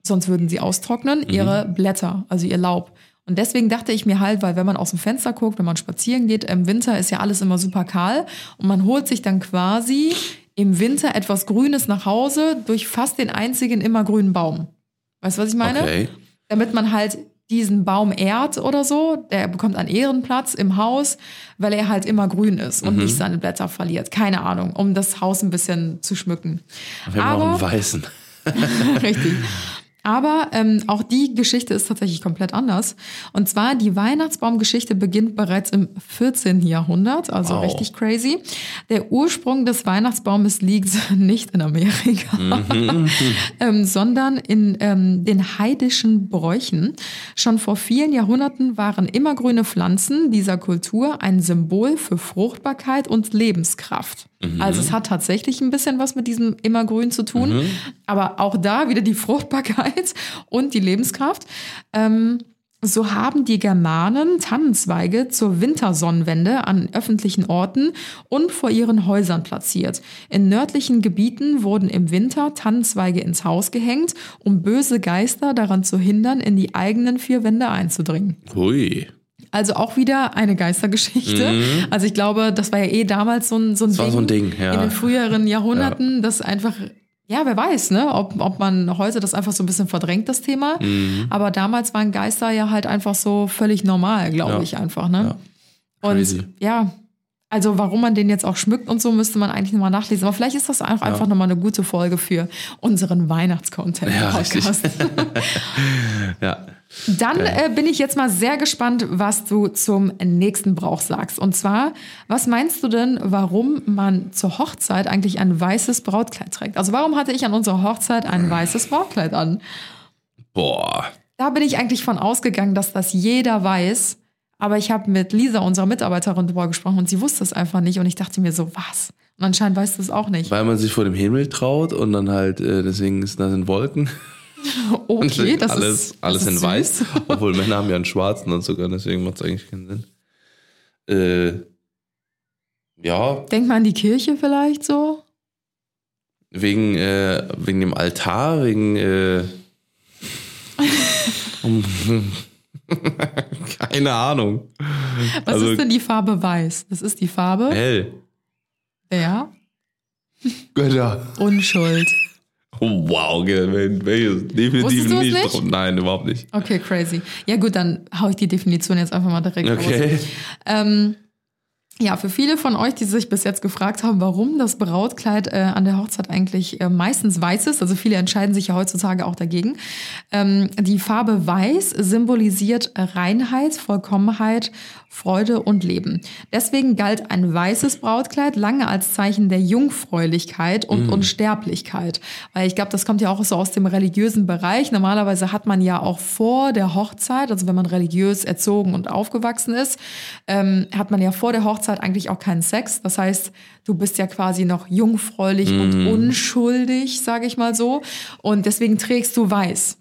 [SPEAKER 4] sonst würden sie austrocknen, ihre Blätter, also ihr Laub. Und deswegen dachte ich mir halt, weil wenn man aus dem Fenster guckt, wenn man spazieren geht, im Winter ist ja alles immer super kahl und man holt sich dann quasi im Winter etwas Grünes nach Hause durch fast den einzigen immer grünen Baum. Weißt du, was ich meine?
[SPEAKER 3] Okay.
[SPEAKER 4] Damit man halt diesen Baum ehrt oder so, der bekommt einen Ehrenplatz im Haus, weil er halt immer grün ist und nicht seine Blätter verliert. Keine Ahnung, um das Haus ein bisschen zu schmücken.
[SPEAKER 3] Wir haben auch
[SPEAKER 4] Aber-
[SPEAKER 3] einen Weißen.
[SPEAKER 4] Richtig. Aber ähm, auch die Geschichte ist tatsächlich komplett anders. Und zwar die Weihnachtsbaumgeschichte beginnt bereits im 14. Jahrhundert, also
[SPEAKER 3] Wow.
[SPEAKER 4] richtig crazy. Der Ursprung des Weihnachtsbaumes liegt nicht in Amerika, ähm, sondern in ähm, den heidischen Bräuchen. Schon vor vielen Jahrhunderten waren immergrüne Pflanzen dieser Kultur ein Symbol für Fruchtbarkeit und Lebenskraft. Also es hat tatsächlich ein bisschen was mit diesem Immergrün zu tun, aber auch da wieder die Fruchtbarkeit und die Lebenskraft. Ähm, so haben die Germanen Tannenzweige zur Wintersonnenwende an öffentlichen Orten und vor ihren Häusern platziert. In nördlichen Gebieten wurden im Winter Tannenzweige ins Haus gehängt, um böse Geister daran zu hindern, in die eigenen vier Wände einzudringen.
[SPEAKER 3] Hui.
[SPEAKER 4] Also auch wieder eine Geistergeschichte. Also ich glaube, das war ja eh damals so ein, so ein,
[SPEAKER 3] war
[SPEAKER 4] Ding,
[SPEAKER 3] so ein Ding, ja.
[SPEAKER 4] in den früheren Jahrhunderten, das einfach, ja, wer weiß, ne, ob, ob man heute das einfach so ein bisschen verdrängt, das Thema.
[SPEAKER 3] Mhm.
[SPEAKER 4] Aber damals waren Geister ja halt einfach so völlig normal, glaube
[SPEAKER 3] Ja.
[SPEAKER 4] ich einfach, ne? Und
[SPEAKER 3] Crazy.
[SPEAKER 4] ja, also warum man den jetzt auch schmückt und so, müsste man eigentlich nochmal nachlesen. Aber vielleicht ist das auch einfach nochmal eine gute Folge für unseren
[SPEAKER 3] Ja,
[SPEAKER 4] Weihnachtscontent-Podcast.
[SPEAKER 3] Ja.
[SPEAKER 4] Dann äh, bin ich jetzt mal sehr gespannt, was du zum nächsten Brauch sagst. Und zwar, was meinst du denn, warum man zur Hochzeit eigentlich ein weißes Brautkleid trägt? Also warum hatte ich an unserer Hochzeit ein weißes Brautkleid an?
[SPEAKER 3] Boah.
[SPEAKER 4] Da bin ich eigentlich von ausgegangen, dass das jeder weiß. Aber ich habe mit Lisa, unserer Mitarbeiterin, darüber gesprochen und sie wusste es einfach nicht. Und ich dachte mir so, was? Und anscheinend weißt du es auch nicht.
[SPEAKER 3] Weil man sich vor dem Himmel traut und dann halt, äh, deswegen ist das in Wolken.
[SPEAKER 4] Okay, das
[SPEAKER 3] alles,
[SPEAKER 4] ist
[SPEAKER 3] alles
[SPEAKER 4] das
[SPEAKER 3] in
[SPEAKER 4] ist
[SPEAKER 3] weiß. Obwohl Männer haben ja einen schwarzen und sogar, deswegen macht es eigentlich keinen Sinn. Äh, ja,
[SPEAKER 4] Denk mal an die Kirche vielleicht so.
[SPEAKER 3] wegen, äh, wegen dem Altar, wegen, äh, Keine Ahnung.
[SPEAKER 4] Was
[SPEAKER 3] Also-
[SPEAKER 4] ist denn die Farbe weiß? Das ist die Farbe
[SPEAKER 3] Hell.
[SPEAKER 4] der
[SPEAKER 3] Götter.
[SPEAKER 4] Unschuld.
[SPEAKER 3] Oh, wow? Definitiv
[SPEAKER 4] Wusstest du
[SPEAKER 3] nicht.
[SPEAKER 4] nicht?
[SPEAKER 3] Nein, überhaupt nicht.
[SPEAKER 4] Okay, crazy. Ja gut, dann hau ich die Definition jetzt einfach mal direkt
[SPEAKER 3] Okay.
[SPEAKER 4] raus. Ähm, ja, für viele von euch, die sich bis jetzt gefragt haben, warum das Brautkleid äh, an der Hochzeit eigentlich äh, meistens weiß ist, also viele entscheiden sich ja heutzutage auch dagegen. Ähm, die Farbe Weiß symbolisiert Reinheit, Vollkommenheit, Freude und Leben. Deswegen galt ein weißes Brautkleid lange als Zeichen der Jungfräulichkeit und Unsterblichkeit. Weil ich glaube, das kommt ja auch so aus dem religiösen Bereich. Normalerweise hat man ja auch vor der Hochzeit, also wenn man religiös erzogen und aufgewachsen ist, ähm, hat man ja vor der Hochzeit eigentlich auch keinen Sex. Das heißt, du bist ja quasi noch jungfräulich und unschuldig, sage ich mal so. Und deswegen trägst du weiß.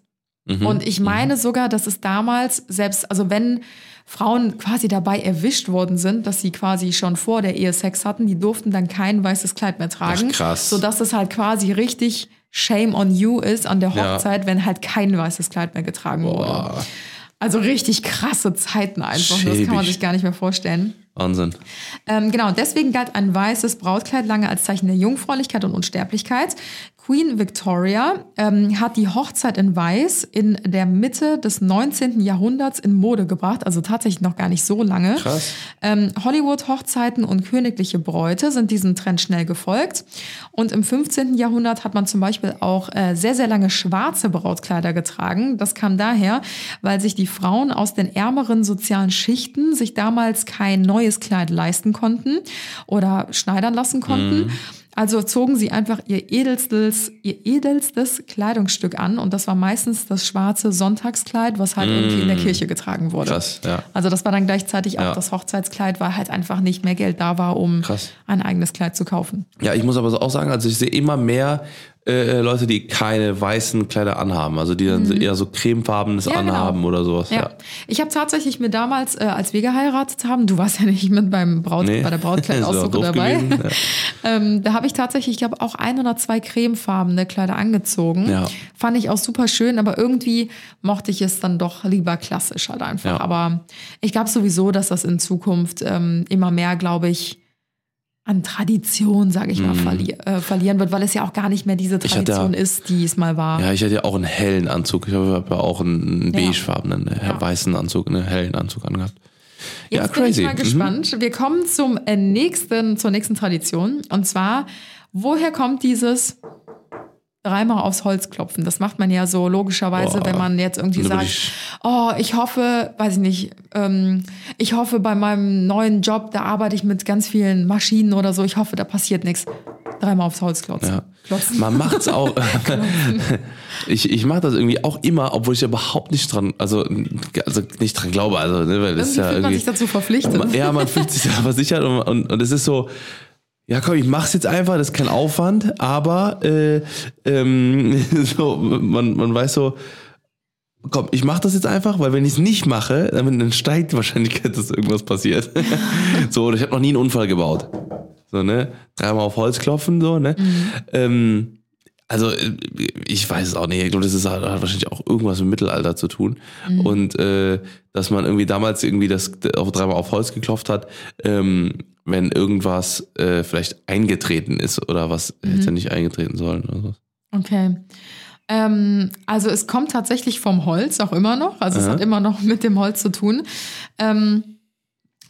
[SPEAKER 4] Und ich meine sogar, dass es damals, selbst, also wenn Frauen quasi dabei erwischt worden sind, dass sie quasi schon vor der Ehe Sex hatten, die durften dann kein weißes Kleid mehr tragen.
[SPEAKER 3] Ach, krass.
[SPEAKER 4] Sodass es halt quasi richtig Shame on you ist an der
[SPEAKER 3] Ja.
[SPEAKER 4] Hochzeit, wenn halt kein weißes Kleid mehr getragen wurde.
[SPEAKER 3] Boah,
[SPEAKER 4] Also richtig krasse Zeiten einfach. Das kann man
[SPEAKER 3] Schäbig.
[SPEAKER 4] sich gar nicht mehr vorstellen.
[SPEAKER 3] Wahnsinn.
[SPEAKER 4] Ähm, genau, deswegen galt ein weißes Brautkleid lange als Zeichen der Jungfräulichkeit und Unsterblichkeit. Queen Victoria ähm, hat die Hochzeit in Weiß in der Mitte des 19. Jahrhunderts in Mode gebracht, also tatsächlich noch gar nicht so lange.
[SPEAKER 3] Krass.
[SPEAKER 4] Ähm, Hollywood-Hochzeiten und königliche Bräute sind diesem Trend schnell gefolgt. Und im 15. Jahrhundert hat man zum Beispiel auch äh, sehr, sehr lange schwarze Brautkleider getragen. Das kam daher, weil sich die Frauen aus den ärmeren sozialen Schichten sich damals kein neues Kleid leisten konnten oder schneidern lassen konnten. Also zogen sie einfach ihr edelstes, ihr edelstes Kleidungsstück an und das war meistens das schwarze Sonntagskleid, was halt irgendwie in der Kirche getragen wurde.
[SPEAKER 3] Krass, ja.
[SPEAKER 4] Also das war dann gleichzeitig auch
[SPEAKER 3] Ja.
[SPEAKER 4] das Hochzeitskleid, weil halt einfach nicht mehr Geld da war, um
[SPEAKER 3] Krass.
[SPEAKER 4] ein eigenes Kleid zu kaufen.
[SPEAKER 3] Ja, ich muss aber so auch sagen, also ich sehe immer mehr äh, Leute, die keine weißen Kleider anhaben, also die dann so eher so cremefarbenes
[SPEAKER 4] Mhm. Ja, genau.
[SPEAKER 3] anhaben oder sowas.
[SPEAKER 4] Ja.
[SPEAKER 3] Ja.
[SPEAKER 4] Ich habe tatsächlich mir damals, äh, als wir geheiratet haben, du warst ja nicht mit beim Braut,
[SPEAKER 3] Nee.
[SPEAKER 4] bei der Brautkleidaussuche dabei.
[SPEAKER 3] gewesen,
[SPEAKER 4] ähm, da habe ich tatsächlich, ich glaube, auch ein oder zwei cremefarbene Kleider angezogen.
[SPEAKER 3] Ja.
[SPEAKER 4] Fand ich auch super schön, aber irgendwie mochte ich es dann doch lieber klassisch halt einfach.
[SPEAKER 3] Ja.
[SPEAKER 4] Aber ich glaube sowieso, dass das in Zukunft ähm, immer mehr, glaube ich, an Tradition, sage ich mal, verli äh, verlieren wird, weil es ja auch gar nicht mehr diese
[SPEAKER 3] Mhm. Hatte
[SPEAKER 4] Tradition
[SPEAKER 3] ja-
[SPEAKER 4] ist, die es mal war.
[SPEAKER 3] Ja, ich hatte ja auch einen hellen Anzug. Ich habe ja auch einen beigefarbenen, äh,
[SPEAKER 4] Ja.
[SPEAKER 3] weißen Anzug, einen hellen Anzug angehabt.
[SPEAKER 4] Jetzt
[SPEAKER 3] ja,
[SPEAKER 4] bin
[SPEAKER 3] crazy.
[SPEAKER 4] ich mal
[SPEAKER 3] Mhm.
[SPEAKER 4] gespannt. Wir kommen zum äh, nächsten, zur nächsten Tradition. Und zwar, woher kommt dieses dreimal aufs Holz klopfen? Das macht man ja so logischerweise,
[SPEAKER 3] Boah.
[SPEAKER 4] wenn man jetzt irgendwie sagt,
[SPEAKER 3] ich-
[SPEAKER 4] oh, ich hoffe, weiß ich nicht, ähm, ich hoffe bei meinem neuen Job, da arbeite ich mit ganz vielen Maschinen oder so, ich hoffe, da passiert nichts. Dreimal aufs Holz klopfen.
[SPEAKER 3] Ja.
[SPEAKER 4] klopfen.
[SPEAKER 3] Man macht's auch. ich ich mache das irgendwie auch immer, obwohl ich überhaupt nicht dran, also, also nicht dran glaube. Also, ne, weil das ist
[SPEAKER 4] Irgendwie
[SPEAKER 3] ja
[SPEAKER 4] fühlt man
[SPEAKER 3] irgendwie,
[SPEAKER 4] sich dazu verpflichtet.
[SPEAKER 3] Man- Ja, man fühlt sich da versichert und, und, und es ist so, ja komm, ich mach's jetzt einfach, das ist kein Aufwand, aber äh, ähm, so, man, man weiß so, komm, ich mach das jetzt einfach, weil wenn ich es nicht mache, dann, steigt die Wahrscheinlichkeit, dass irgendwas passiert. so, oder ich habe noch nie einen Unfall gebaut. So, ne? Dreimal auf Holz klopfen, so, ne? Ähm, also äh, ich weiß es auch nicht. Ich glaube, das ist, hat wahrscheinlich auch irgendwas mit Mittelalter zu tun. Und äh, dass man irgendwie damals irgendwie das auch dreimal auf Holz geklopft hat, ähm, wenn irgendwas äh, vielleicht eingetreten ist oder was hätte nicht eingetreten sollen. Oder so.
[SPEAKER 4] Okay. Ähm, also es kommt tatsächlich vom Holz auch immer noch. Also es
[SPEAKER 3] Aha.
[SPEAKER 4] hat immer noch mit dem Holz zu tun. Ähm,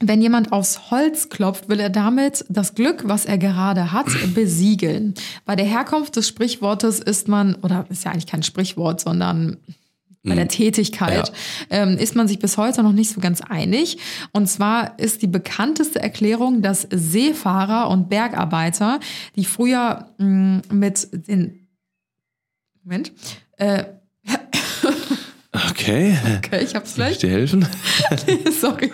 [SPEAKER 4] wenn jemand aufs Holz klopft, will er damit das Glück, was er gerade hat, besiegeln. Bei der Herkunft des Sprichwortes ist man, oder ist ja eigentlich kein Sprichwort, sondern bei der Tätigkeit ähm, ist man sich bis heute noch nicht so ganz einig. Und zwar ist die bekannteste Erklärung, dass Seefahrer und Bergarbeiter, die früher mh, mit den Moment, äh,
[SPEAKER 3] Okay,
[SPEAKER 4] okay, ich hab's gleich.
[SPEAKER 3] ich dir helfen?
[SPEAKER 4] Sorry.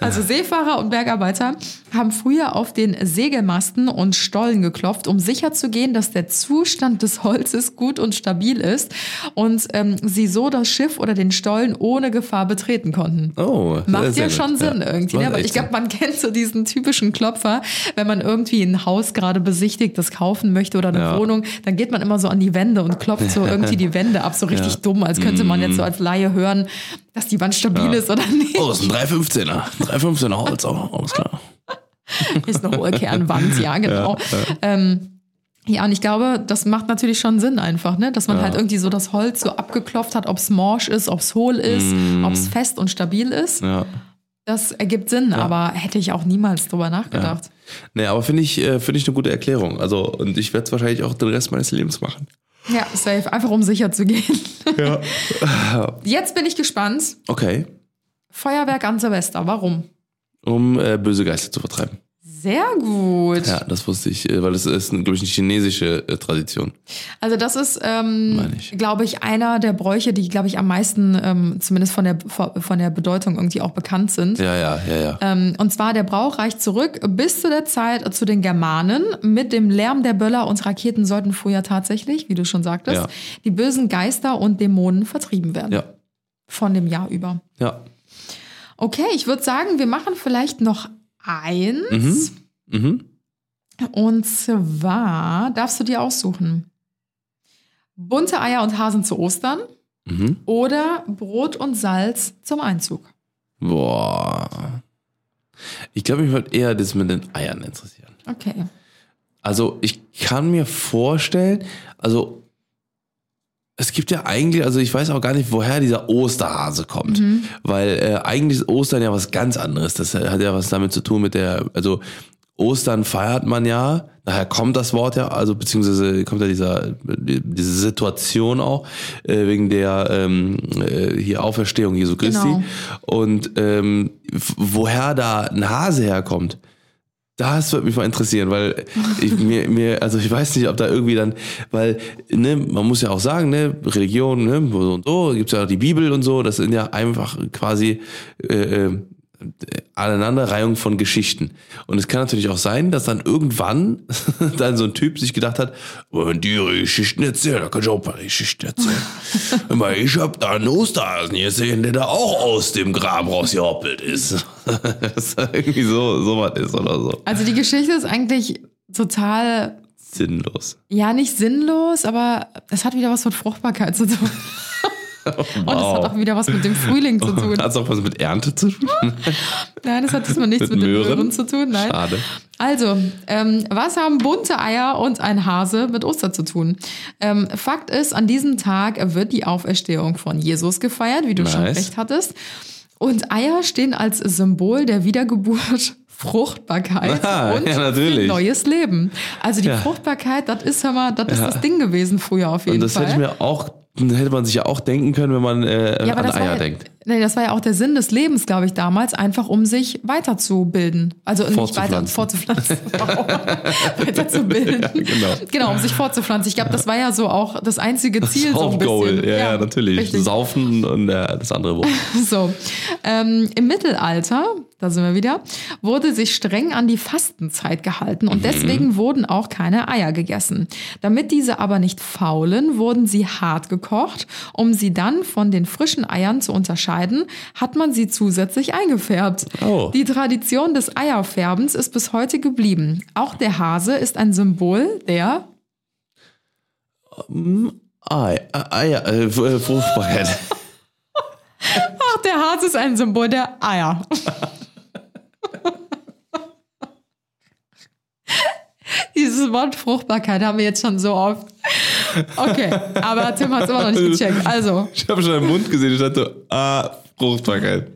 [SPEAKER 4] Also Seefahrer und Bergarbeiter haben früher auf den Segelmasten und Stollen geklopft, um sicherzugehen, dass der Zustand des Holzes gut und stabil ist und ähm, sie so das Schiff oder den Stollen ohne Gefahr betreten konnten.
[SPEAKER 3] Oh,
[SPEAKER 4] Macht ja
[SPEAKER 3] gut.
[SPEAKER 4] schon Sinn
[SPEAKER 3] Ja,
[SPEAKER 4] irgendwie, ne? Weil
[SPEAKER 3] echt
[SPEAKER 4] ich glaube, man kennt so diesen typischen Klopfer, wenn man irgendwie ein Haus gerade besichtigt, das kaufen möchte oder eine
[SPEAKER 3] Ja.
[SPEAKER 4] Wohnung, dann geht man immer so an die Wände und klopft so irgendwie die Wände ab, so richtig
[SPEAKER 3] Ja. Mhm.
[SPEAKER 4] dumm, als könnte man jetzt so als Laie hören, dass die Wand stabil ist oder nicht.
[SPEAKER 3] Oh, das ist ein 315er. 315er Holz, oh, alles klar.
[SPEAKER 4] Ist eine hohe Kernwand, ja, genau. Ähm, ja, und ich glaube, das macht natürlich schon Sinn einfach, ne? Dass man halt irgendwie so das Holz so abgeklopft hat, ob es morsch ist, ob es hohl ist, ob es fest und stabil ist.
[SPEAKER 3] Ja.
[SPEAKER 4] Das ergibt Sinn, aber hätte ich auch niemals drüber nachgedacht.
[SPEAKER 3] Nee, aber finde ich, äh, finde ich eine gute Erklärung. Also, und ich werde es wahrscheinlich auch den Rest meines Lebens machen.
[SPEAKER 4] Ja. safe. Einfach um sicher zu gehen.
[SPEAKER 3] Ja.
[SPEAKER 4] Jetzt bin ich gespannt.
[SPEAKER 3] Okay.
[SPEAKER 4] Feuerwerk an Silvester. Warum?
[SPEAKER 3] Um äh, böse Geister zu vertreiben.
[SPEAKER 4] Sehr gut.
[SPEAKER 3] Ja, das wusste ich, äh, weil das ist, glaube ich, eine chinesische äh, Tradition.
[SPEAKER 4] Also das ist, ähm,
[SPEAKER 3] ich.
[SPEAKER 4] glaube ich, einer der Bräuche, die, glaube ich, am meisten, ähm, zumindest von der, von der Bedeutung irgendwie auch bekannt sind.
[SPEAKER 3] Ja, ja, ja, ja.
[SPEAKER 4] Ähm, und zwar der Brauch reicht zurück bis zu der Zeit zu den Germanen. Mit dem Lärm der Böller und Raketen sollten früher tatsächlich, wie du schon sagtest,
[SPEAKER 3] Ja.
[SPEAKER 4] die bösen Geister und Dämonen vertrieben werden.
[SPEAKER 3] Ja,
[SPEAKER 4] Von dem Jahr über.
[SPEAKER 3] ja.
[SPEAKER 4] Okay, ich würde sagen, wir machen vielleicht noch eins.
[SPEAKER 3] Mhm.
[SPEAKER 4] Und zwar darfst du dir aussuchen. Bunte Eier und Hasen zu Ostern
[SPEAKER 3] Mhm.
[SPEAKER 4] oder Brot und Salz zum Einzug.
[SPEAKER 3] Boah. Ich glaube, mich würde eher das mit den Eiern interessieren.
[SPEAKER 4] Okay.
[SPEAKER 3] Also ich kann mir vorstellen, also es gibt ja eigentlich, also ich weiß auch gar nicht, woher dieser Osterhase kommt, weil äh, eigentlich ist Ostern ja was ganz anderes. Das hat ja was damit zu tun mit der, also Ostern feiert man ja, daher kommt das Wort ja, also beziehungsweise kommt ja dieser, diese Situation auch, äh, wegen der ähm, äh, hier Auferstehung Jesu Christi.
[SPEAKER 4] Genau.
[SPEAKER 3] Und ähm, woher da ein Hase herkommt, das würde mich mal interessieren, weil ich, mir, mir, also ich weiß nicht, ob da irgendwie dann, weil, ne, man muss ja auch sagen, ne, Religion, ne, so und so, gibt's ja auch die Bibel und so, das sind ja einfach quasi äh, äh, Aneinanderreihung von Geschichten. Und es kann natürlich auch sein, dass dann irgendwann dann so ein Typ sich gedacht hat, "Oh, wenn die ihre Geschichten erzählen, da kann ich auch ein paar Geschichten erzählen. Ich hab da einen Osterhasen gesehen, der da auch aus dem Grab rausgehoppelt ist. dass da irgendwie so, so was ist oder so.
[SPEAKER 4] Also die Geschichte ist eigentlich total,
[SPEAKER 3] Sinnlos.
[SPEAKER 4] ja, nicht sinnlos, aber es hat wieder was mit Fruchtbarkeit zu tun. Und es hat auch wieder was mit dem Frühling zu tun.
[SPEAKER 3] Hat es auch was mit Ernte zu tun?
[SPEAKER 4] Nein, das hat diesmal nichts
[SPEAKER 3] Mit
[SPEAKER 4] mit, den
[SPEAKER 3] Möhren?
[SPEAKER 4] Möhren zu tun. Nein.
[SPEAKER 3] Schade.
[SPEAKER 4] Also, ähm, was haben bunte Eier und ein Hase mit Ostern zu tun? Ähm, Fakt ist, an diesem Tag wird die Auferstehung von Jesus gefeiert, wie du schon
[SPEAKER 3] Nice.
[SPEAKER 4] recht hattest. Und Eier stehen als Symbol der Wiedergeburt, Fruchtbarkeit
[SPEAKER 3] Ah,
[SPEAKER 4] und
[SPEAKER 3] ja,
[SPEAKER 4] neues Leben. Also die
[SPEAKER 3] Ja.
[SPEAKER 4] Fruchtbarkeit, das ist hör mal, das ist das Ding gewesen früher auf jeden
[SPEAKER 3] Und das
[SPEAKER 4] Fall.
[SPEAKER 3] hätte ich mir auch, hätte man sich ja auch denken können, wenn man äh,
[SPEAKER 4] Ja,
[SPEAKER 3] an Eier denkt.
[SPEAKER 4] Nee, das war ja auch der Sinn des Lebens, glaube ich, damals, einfach um sich weiterzubilden. Also nicht weiter. Wow. weiterzubilden.
[SPEAKER 3] genau.
[SPEAKER 4] Genau, um sich fortzupflanzen. Ich glaube, das war ja so auch das einzige Ziel. so ein bisschen.
[SPEAKER 3] ja, ja, natürlich.
[SPEAKER 4] Richtig.
[SPEAKER 3] Saufen und äh, das andere Wort.
[SPEAKER 4] So. Ähm, Im Mittelalter, da sind wir wieder, wurde sich streng an die Fastenzeit gehalten und deswegen wurden auch keine Eier gegessen. Damit diese aber nicht faulen, wurden sie hart gekocht. Um sie dann von den frischen Eiern zu unterscheiden, hat man sie zusätzlich eingefärbt.
[SPEAKER 3] Oh.
[SPEAKER 4] Die Tradition des Eierfärbens ist bis heute geblieben. Auch der Hase ist ein Symbol der
[SPEAKER 3] Ei, äh, Eier, äh, F- äh, Fruchtbarkeit.
[SPEAKER 4] Ach, der Hase ist ein Symbol der Eier. Dieses Wort Fruchtbarkeit haben wir jetzt schon so oft. Okay, aber Tim hat es immer noch nicht gecheckt. Also,
[SPEAKER 3] Ich habe schon im Mund gesehen, ich dachte, ah, Fruchtbarkeit.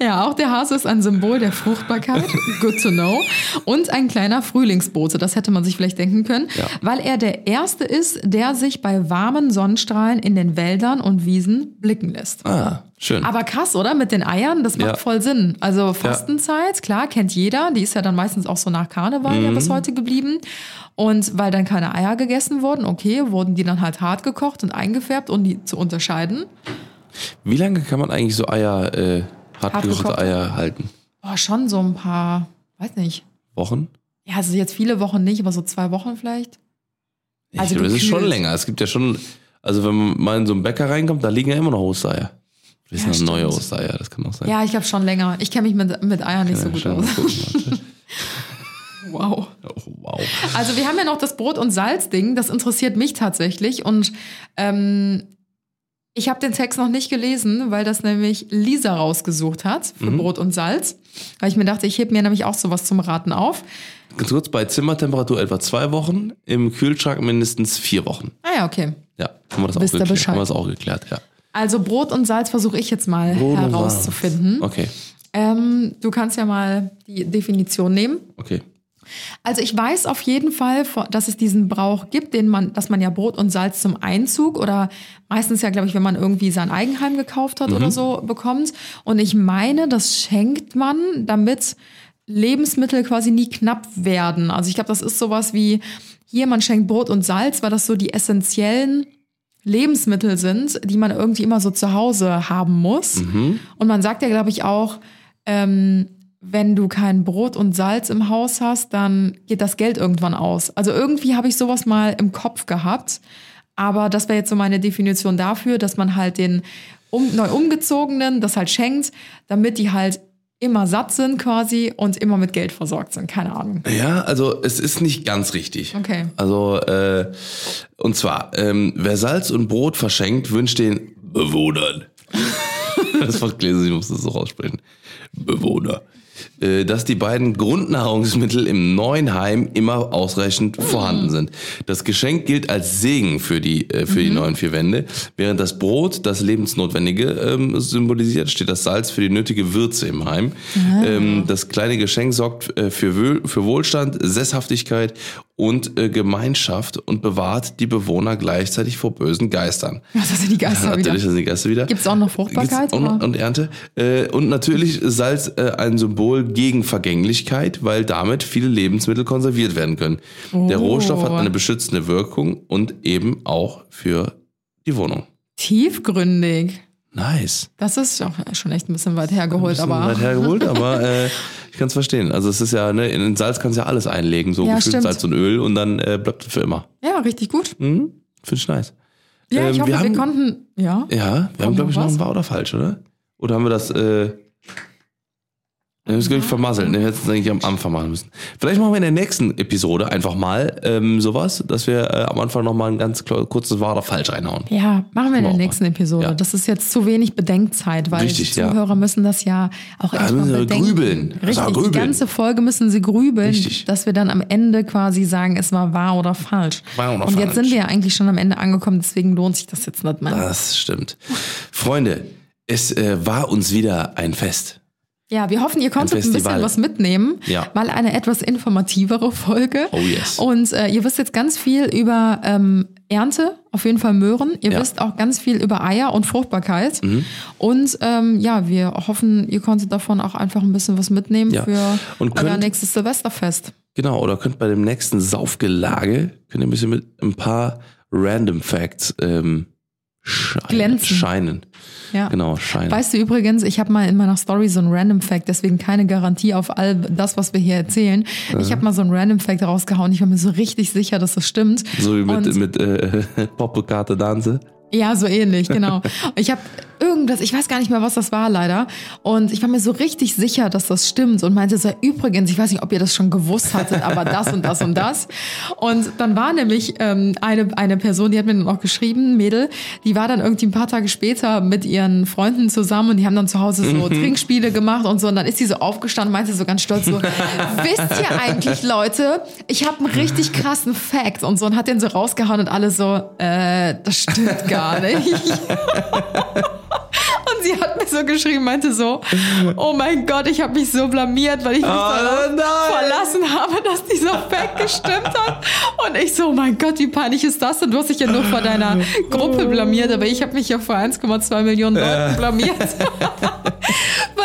[SPEAKER 4] ja, auch der Hase ist ein Symbol der Fruchtbarkeit. Good to know. Und ein kleiner Frühlingsbote, das hätte man sich vielleicht denken können,
[SPEAKER 3] Ja.
[SPEAKER 4] weil er der Erste ist, der sich bei warmen Sonnenstrahlen in den Wäldern und Wiesen blicken lässt.
[SPEAKER 3] Ah, schön.
[SPEAKER 4] Aber krass, oder? Mit den Eiern, das macht
[SPEAKER 3] Ja.
[SPEAKER 4] voll Sinn. Also Fastenzeit, klar, kennt jeder. Die ist ja dann meistens auch so nach Karneval ja
[SPEAKER 3] Mhm.
[SPEAKER 4] bis heute geblieben. Und weil dann keine Eier gegessen wurden, okay, wurden die dann halt hart gekocht und eingefärbt, um die zu unterscheiden.
[SPEAKER 3] Wie lange kann man eigentlich so Eier, äh, hartgekochte? Eier halten?
[SPEAKER 4] Boah, schon so ein paar, weiß nicht.
[SPEAKER 3] Wochen?
[SPEAKER 4] Ja, also jetzt viele Wochen nicht, aber so zwei Wochen vielleicht. Also
[SPEAKER 3] das ist schon länger. Es gibt ja schon, also wenn man mal in so einen Bäcker reinkommt, da liegen ja immer noch Ostereier. Das
[SPEAKER 4] Ja,
[SPEAKER 3] sind noch neue. Ostereier, das kann auch sein.
[SPEAKER 4] Ja, ich glaube schon länger. Ich kenne mich mit, mit Eiern nicht so gut aus. Wow.
[SPEAKER 3] oh, wow.
[SPEAKER 4] Also wir haben ja noch das Brot- und Salz-Ding, das interessiert mich tatsächlich. Und ähm, Ich habe den Text noch nicht gelesen, weil das nämlich Lisa rausgesucht hat für
[SPEAKER 3] Mhm.
[SPEAKER 4] Brot und Salz. Weil ich mir dachte, ich heb mir nämlich auch sowas zum Raten auf.
[SPEAKER 3] Ganz kurz, bei Zimmertemperatur etwa zwei Wochen, im Kühlschrank mindestens vier Wochen.
[SPEAKER 4] Ah ja, okay.
[SPEAKER 3] Ja, haben wir das, auch
[SPEAKER 4] Wisst
[SPEAKER 3] geklärt, haben wir das auch geklärt. Ja.
[SPEAKER 4] Also Brot und Salz versuche ich jetzt mal
[SPEAKER 3] Brot
[SPEAKER 4] herauszufinden.
[SPEAKER 3] Okay,
[SPEAKER 4] Ähm, du kannst ja mal die Definition nehmen.
[SPEAKER 3] okay.
[SPEAKER 4] Also ich weiß auf jeden Fall, dass es diesen Brauch gibt, den man, dass man ja Brot und Salz zum Einzug oder meistens ja, glaube ich, wenn man irgendwie sein Eigenheim gekauft hat oder so bekommt. Und ich meine, das schenkt man, damit Lebensmittel quasi nie knapp werden. Also ich glaube, das ist sowas wie hier, man schenkt Brot und Salz, weil das so die essentiellen Lebensmittel sind, die man irgendwie immer so zu Hause haben muss. Und man sagt ja, glaube ich, auch, ähm, wenn du kein Brot und Salz im Haus hast, dann geht das Geld irgendwann aus. Also irgendwie habe ich sowas mal im Kopf gehabt. Aber das wäre jetzt so meine Definition dafür, dass man halt den um, neu umgezogenen das halt schenkt, damit die halt immer satt sind quasi und immer mit Geld versorgt sind. Keine Ahnung.
[SPEAKER 3] Ja, also es ist nicht ganz richtig.
[SPEAKER 4] Okay.
[SPEAKER 3] Also, äh, und zwar, ähm, wer Salz und Brot verschenkt, wünscht den Bewohnern. das war gelesen, ich muss das so raussprechen. Bewohner. Äh, dass die beiden Grundnahrungsmittel im neuen Heim immer ausreichend vorhanden sind. Das Geschenk gilt als Segen für die, äh, für die neuen vier Wände. Während das Brot das Lebensnotwendige ähm, symbolisiert, steht das Salz für die nötige Würze im Heim. Ähm, das kleine Geschenk sorgt äh, für, Wö- für Wohlstand, Sesshaftigkeit und äh, Gemeinschaft und bewahrt die Bewohner gleichzeitig vor bösen Geistern.
[SPEAKER 4] Was sind die Geister wieder?
[SPEAKER 3] Natürlich sind die Gäste wieder.
[SPEAKER 4] Gibt's auch noch Fruchtbarkeit, oder?
[SPEAKER 3] und Ernte. Äh, und natürlich ist Salz äh, ein Symbol gegen Vergänglichkeit, weil damit viele Lebensmittel konserviert werden können. Der
[SPEAKER 4] Oh.
[SPEAKER 3] Rohstoff hat eine beschützende Wirkung und eben auch für die Wohnung.
[SPEAKER 4] Tiefgründig.
[SPEAKER 3] Nice.
[SPEAKER 4] Das ist auch schon echt ein bisschen weit hergeholt,
[SPEAKER 3] Bisschen
[SPEAKER 4] aber.
[SPEAKER 3] weit hergeholt, aber äh, ich kann es verstehen. Also es ist ja, ne, in Salz kannst du ja alles einlegen, so
[SPEAKER 4] Ja,
[SPEAKER 3] gefühlt. Salz und Öl und dann äh, bleibt es für immer.
[SPEAKER 4] Ja, richtig gut.
[SPEAKER 3] Mhm. Finde ich nice.
[SPEAKER 4] Ja, ich
[SPEAKER 3] Ähm,
[SPEAKER 4] hoffe,
[SPEAKER 3] wir
[SPEAKER 4] wir,
[SPEAKER 3] haben-
[SPEAKER 4] konnten. Ja.
[SPEAKER 3] Ja, wir haben, glaube ich,
[SPEAKER 4] noch
[SPEAKER 3] ein Wahr oder falsch, oder? Oder haben wir das, äh, wir haben es, glaube ich, vermasselt. Ne? Wir hätten es eigentlich am Anfang machen müssen. Vielleicht machen wir in der nächsten Episode einfach mal ähm, sowas, dass wir äh, am Anfang nochmal ein ganz kurzes Wahr oder falsch reinhauen.
[SPEAKER 4] Ja, machen wir in der nächsten Episode.
[SPEAKER 3] Ja.
[SPEAKER 4] Das ist jetzt zu wenig Bedenkzeit, weil
[SPEAKER 3] Richtig,
[SPEAKER 4] die
[SPEAKER 3] ja.
[SPEAKER 4] Zuhörer müssen das ja auch erstmal
[SPEAKER 3] müssen sie
[SPEAKER 4] bedenken.
[SPEAKER 3] grübeln.
[SPEAKER 4] Richtig,
[SPEAKER 3] Ja,
[SPEAKER 4] die
[SPEAKER 3] grübeln.
[SPEAKER 4] ganze Folge müssen sie grübeln,
[SPEAKER 3] Richtig.
[SPEAKER 4] dass wir dann am Ende quasi sagen, es war wahr oder falsch.
[SPEAKER 3] Wahr oder
[SPEAKER 4] Und jetzt
[SPEAKER 3] falsch.
[SPEAKER 4] sind wir ja eigentlich schon am Ende angekommen, deswegen lohnt sich das jetzt nicht mehr.
[SPEAKER 3] Das stimmt. Freunde, es äh, war uns wieder ein Fest.
[SPEAKER 4] Ja, wir hoffen, ihr konntet ein,
[SPEAKER 3] Festival.
[SPEAKER 4] bisschen was mitnehmen.
[SPEAKER 3] Ja.
[SPEAKER 4] Mal eine etwas informativere Folge.
[SPEAKER 3] Oh yes.
[SPEAKER 4] Und äh, ihr wisst jetzt ganz viel über ähm, Ernte, auf jeden Fall Möhren. Ihr
[SPEAKER 3] Ja. Mhm.
[SPEAKER 4] wisst auch ganz viel über Eier und Fruchtbarkeit. Und ähm, ja, wir hoffen, ihr konntet davon auch einfach ein bisschen was mitnehmen
[SPEAKER 3] Ja.
[SPEAKER 4] für
[SPEAKER 3] Und
[SPEAKER 4] euer nächstes Silvesterfest.
[SPEAKER 3] Genau, oder könnt bei dem nächsten Saufgelage, könnt ihr ein bisschen mit ein paar Random Facts ähm, scheinen.
[SPEAKER 4] Glänzen.
[SPEAKER 3] scheinen.
[SPEAKER 4] Ja.
[SPEAKER 3] Genau, scheinen.
[SPEAKER 4] Weißt du übrigens, ich habe mal in meiner Story so einen Random Fact, deswegen keine Garantie auf all das, was wir hier erzählen. Ich habe mal so einen Random Fact rausgehauen. Ich war mir so richtig sicher, dass das stimmt.
[SPEAKER 3] So wie mit,
[SPEAKER 4] Und-
[SPEAKER 3] mit äh, Poppelkarte Danze.
[SPEAKER 4] Ja, so ähnlich, genau. Ich habe irgendwas, ich weiß gar nicht mehr, was das war leider. Und ich war mir so richtig sicher, dass das stimmt und meinte so, übrigens, ich weiß nicht, ob ihr das schon gewusst hattet, aber das und das und das. Und dann war nämlich ähm, eine, eine Person, die hat mir dann auch geschrieben, Mädel, die war dann irgendwie ein paar Tage später mit ihren Freunden zusammen und die haben dann zu Hause so Trinkspiele gemacht und so. Und dann ist sie so aufgestanden und meinte so ganz stolz so, wisst ihr eigentlich, Leute, ich habe einen richtig krassen Fact und so und hat den so rausgehauen und alle so, äh, das stimmt gar nicht. Und sie hat mir so geschrieben, meinte so, oh mein Gott, ich habe mich so blamiert, weil ich mich
[SPEAKER 3] nein.
[SPEAKER 4] verlassen habe, dass dieser Fact gestimmt hat. Und ich so, oh mein Gott, wie peinlich ist das denn? Du hast dich ja nur vor deiner Gruppe blamiert, aber ich habe mich ja vor 1,2 Millionen Leuten blamiert.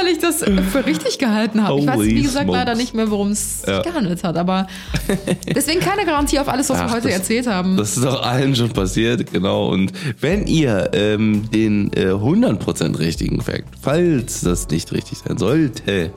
[SPEAKER 4] weil ich das für richtig gehalten habe. Ich weiß, wie gesagt,
[SPEAKER 3] smokes.
[SPEAKER 4] leider nicht mehr, worum es
[SPEAKER 3] Ja.
[SPEAKER 4] sich gehandelt hat. Aber deswegen keine Garantie auf alles, was
[SPEAKER 3] Ach,
[SPEAKER 4] wir heute
[SPEAKER 3] das-
[SPEAKER 4] erzählt haben.
[SPEAKER 3] Das ist auch allen schon passiert, genau. Und wenn ihr ähm, den äh, 100% richtigen Fact, falls das nicht richtig sein sollte,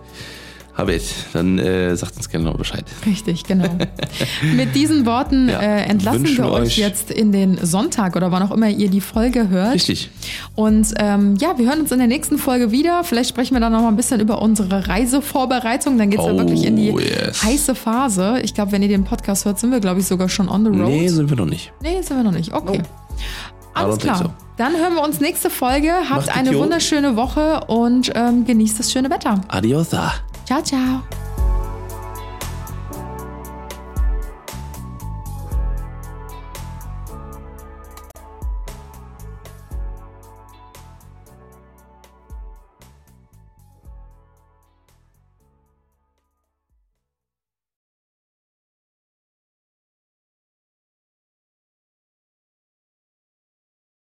[SPEAKER 3] habet, dann äh, sagt uns gerne noch Bescheid.
[SPEAKER 4] Richtig, genau. Mit diesen Worten
[SPEAKER 3] Ja.
[SPEAKER 4] äh, entlassen wir euch jetzt in den Sonntag oder wann auch immer ihr die Folge hört.
[SPEAKER 3] Richtig.
[SPEAKER 4] Und ähm, ja, wir hören uns in der nächsten Folge wieder. Vielleicht sprechen wir dann noch mal ein bisschen über unsere Reisevorbereitung. Dann geht's ja
[SPEAKER 3] Oh,
[SPEAKER 4] wirklich in die
[SPEAKER 3] yes.
[SPEAKER 4] heiße Phase. Ich glaube, wenn ihr den Podcast hört, sind wir, glaube ich, sogar schon on the road.
[SPEAKER 3] Nee, sind wir noch nicht.
[SPEAKER 4] Nee, sind wir noch nicht. Okay.
[SPEAKER 3] I
[SPEAKER 4] Alles klar.
[SPEAKER 3] so.
[SPEAKER 4] Dann hören wir uns nächste Folge. Habt
[SPEAKER 3] Macht's
[SPEAKER 4] eine wunderschöne Woche und ähm, genießt das schöne Wetter.
[SPEAKER 3] Adiosa.
[SPEAKER 4] Ciao, ciao.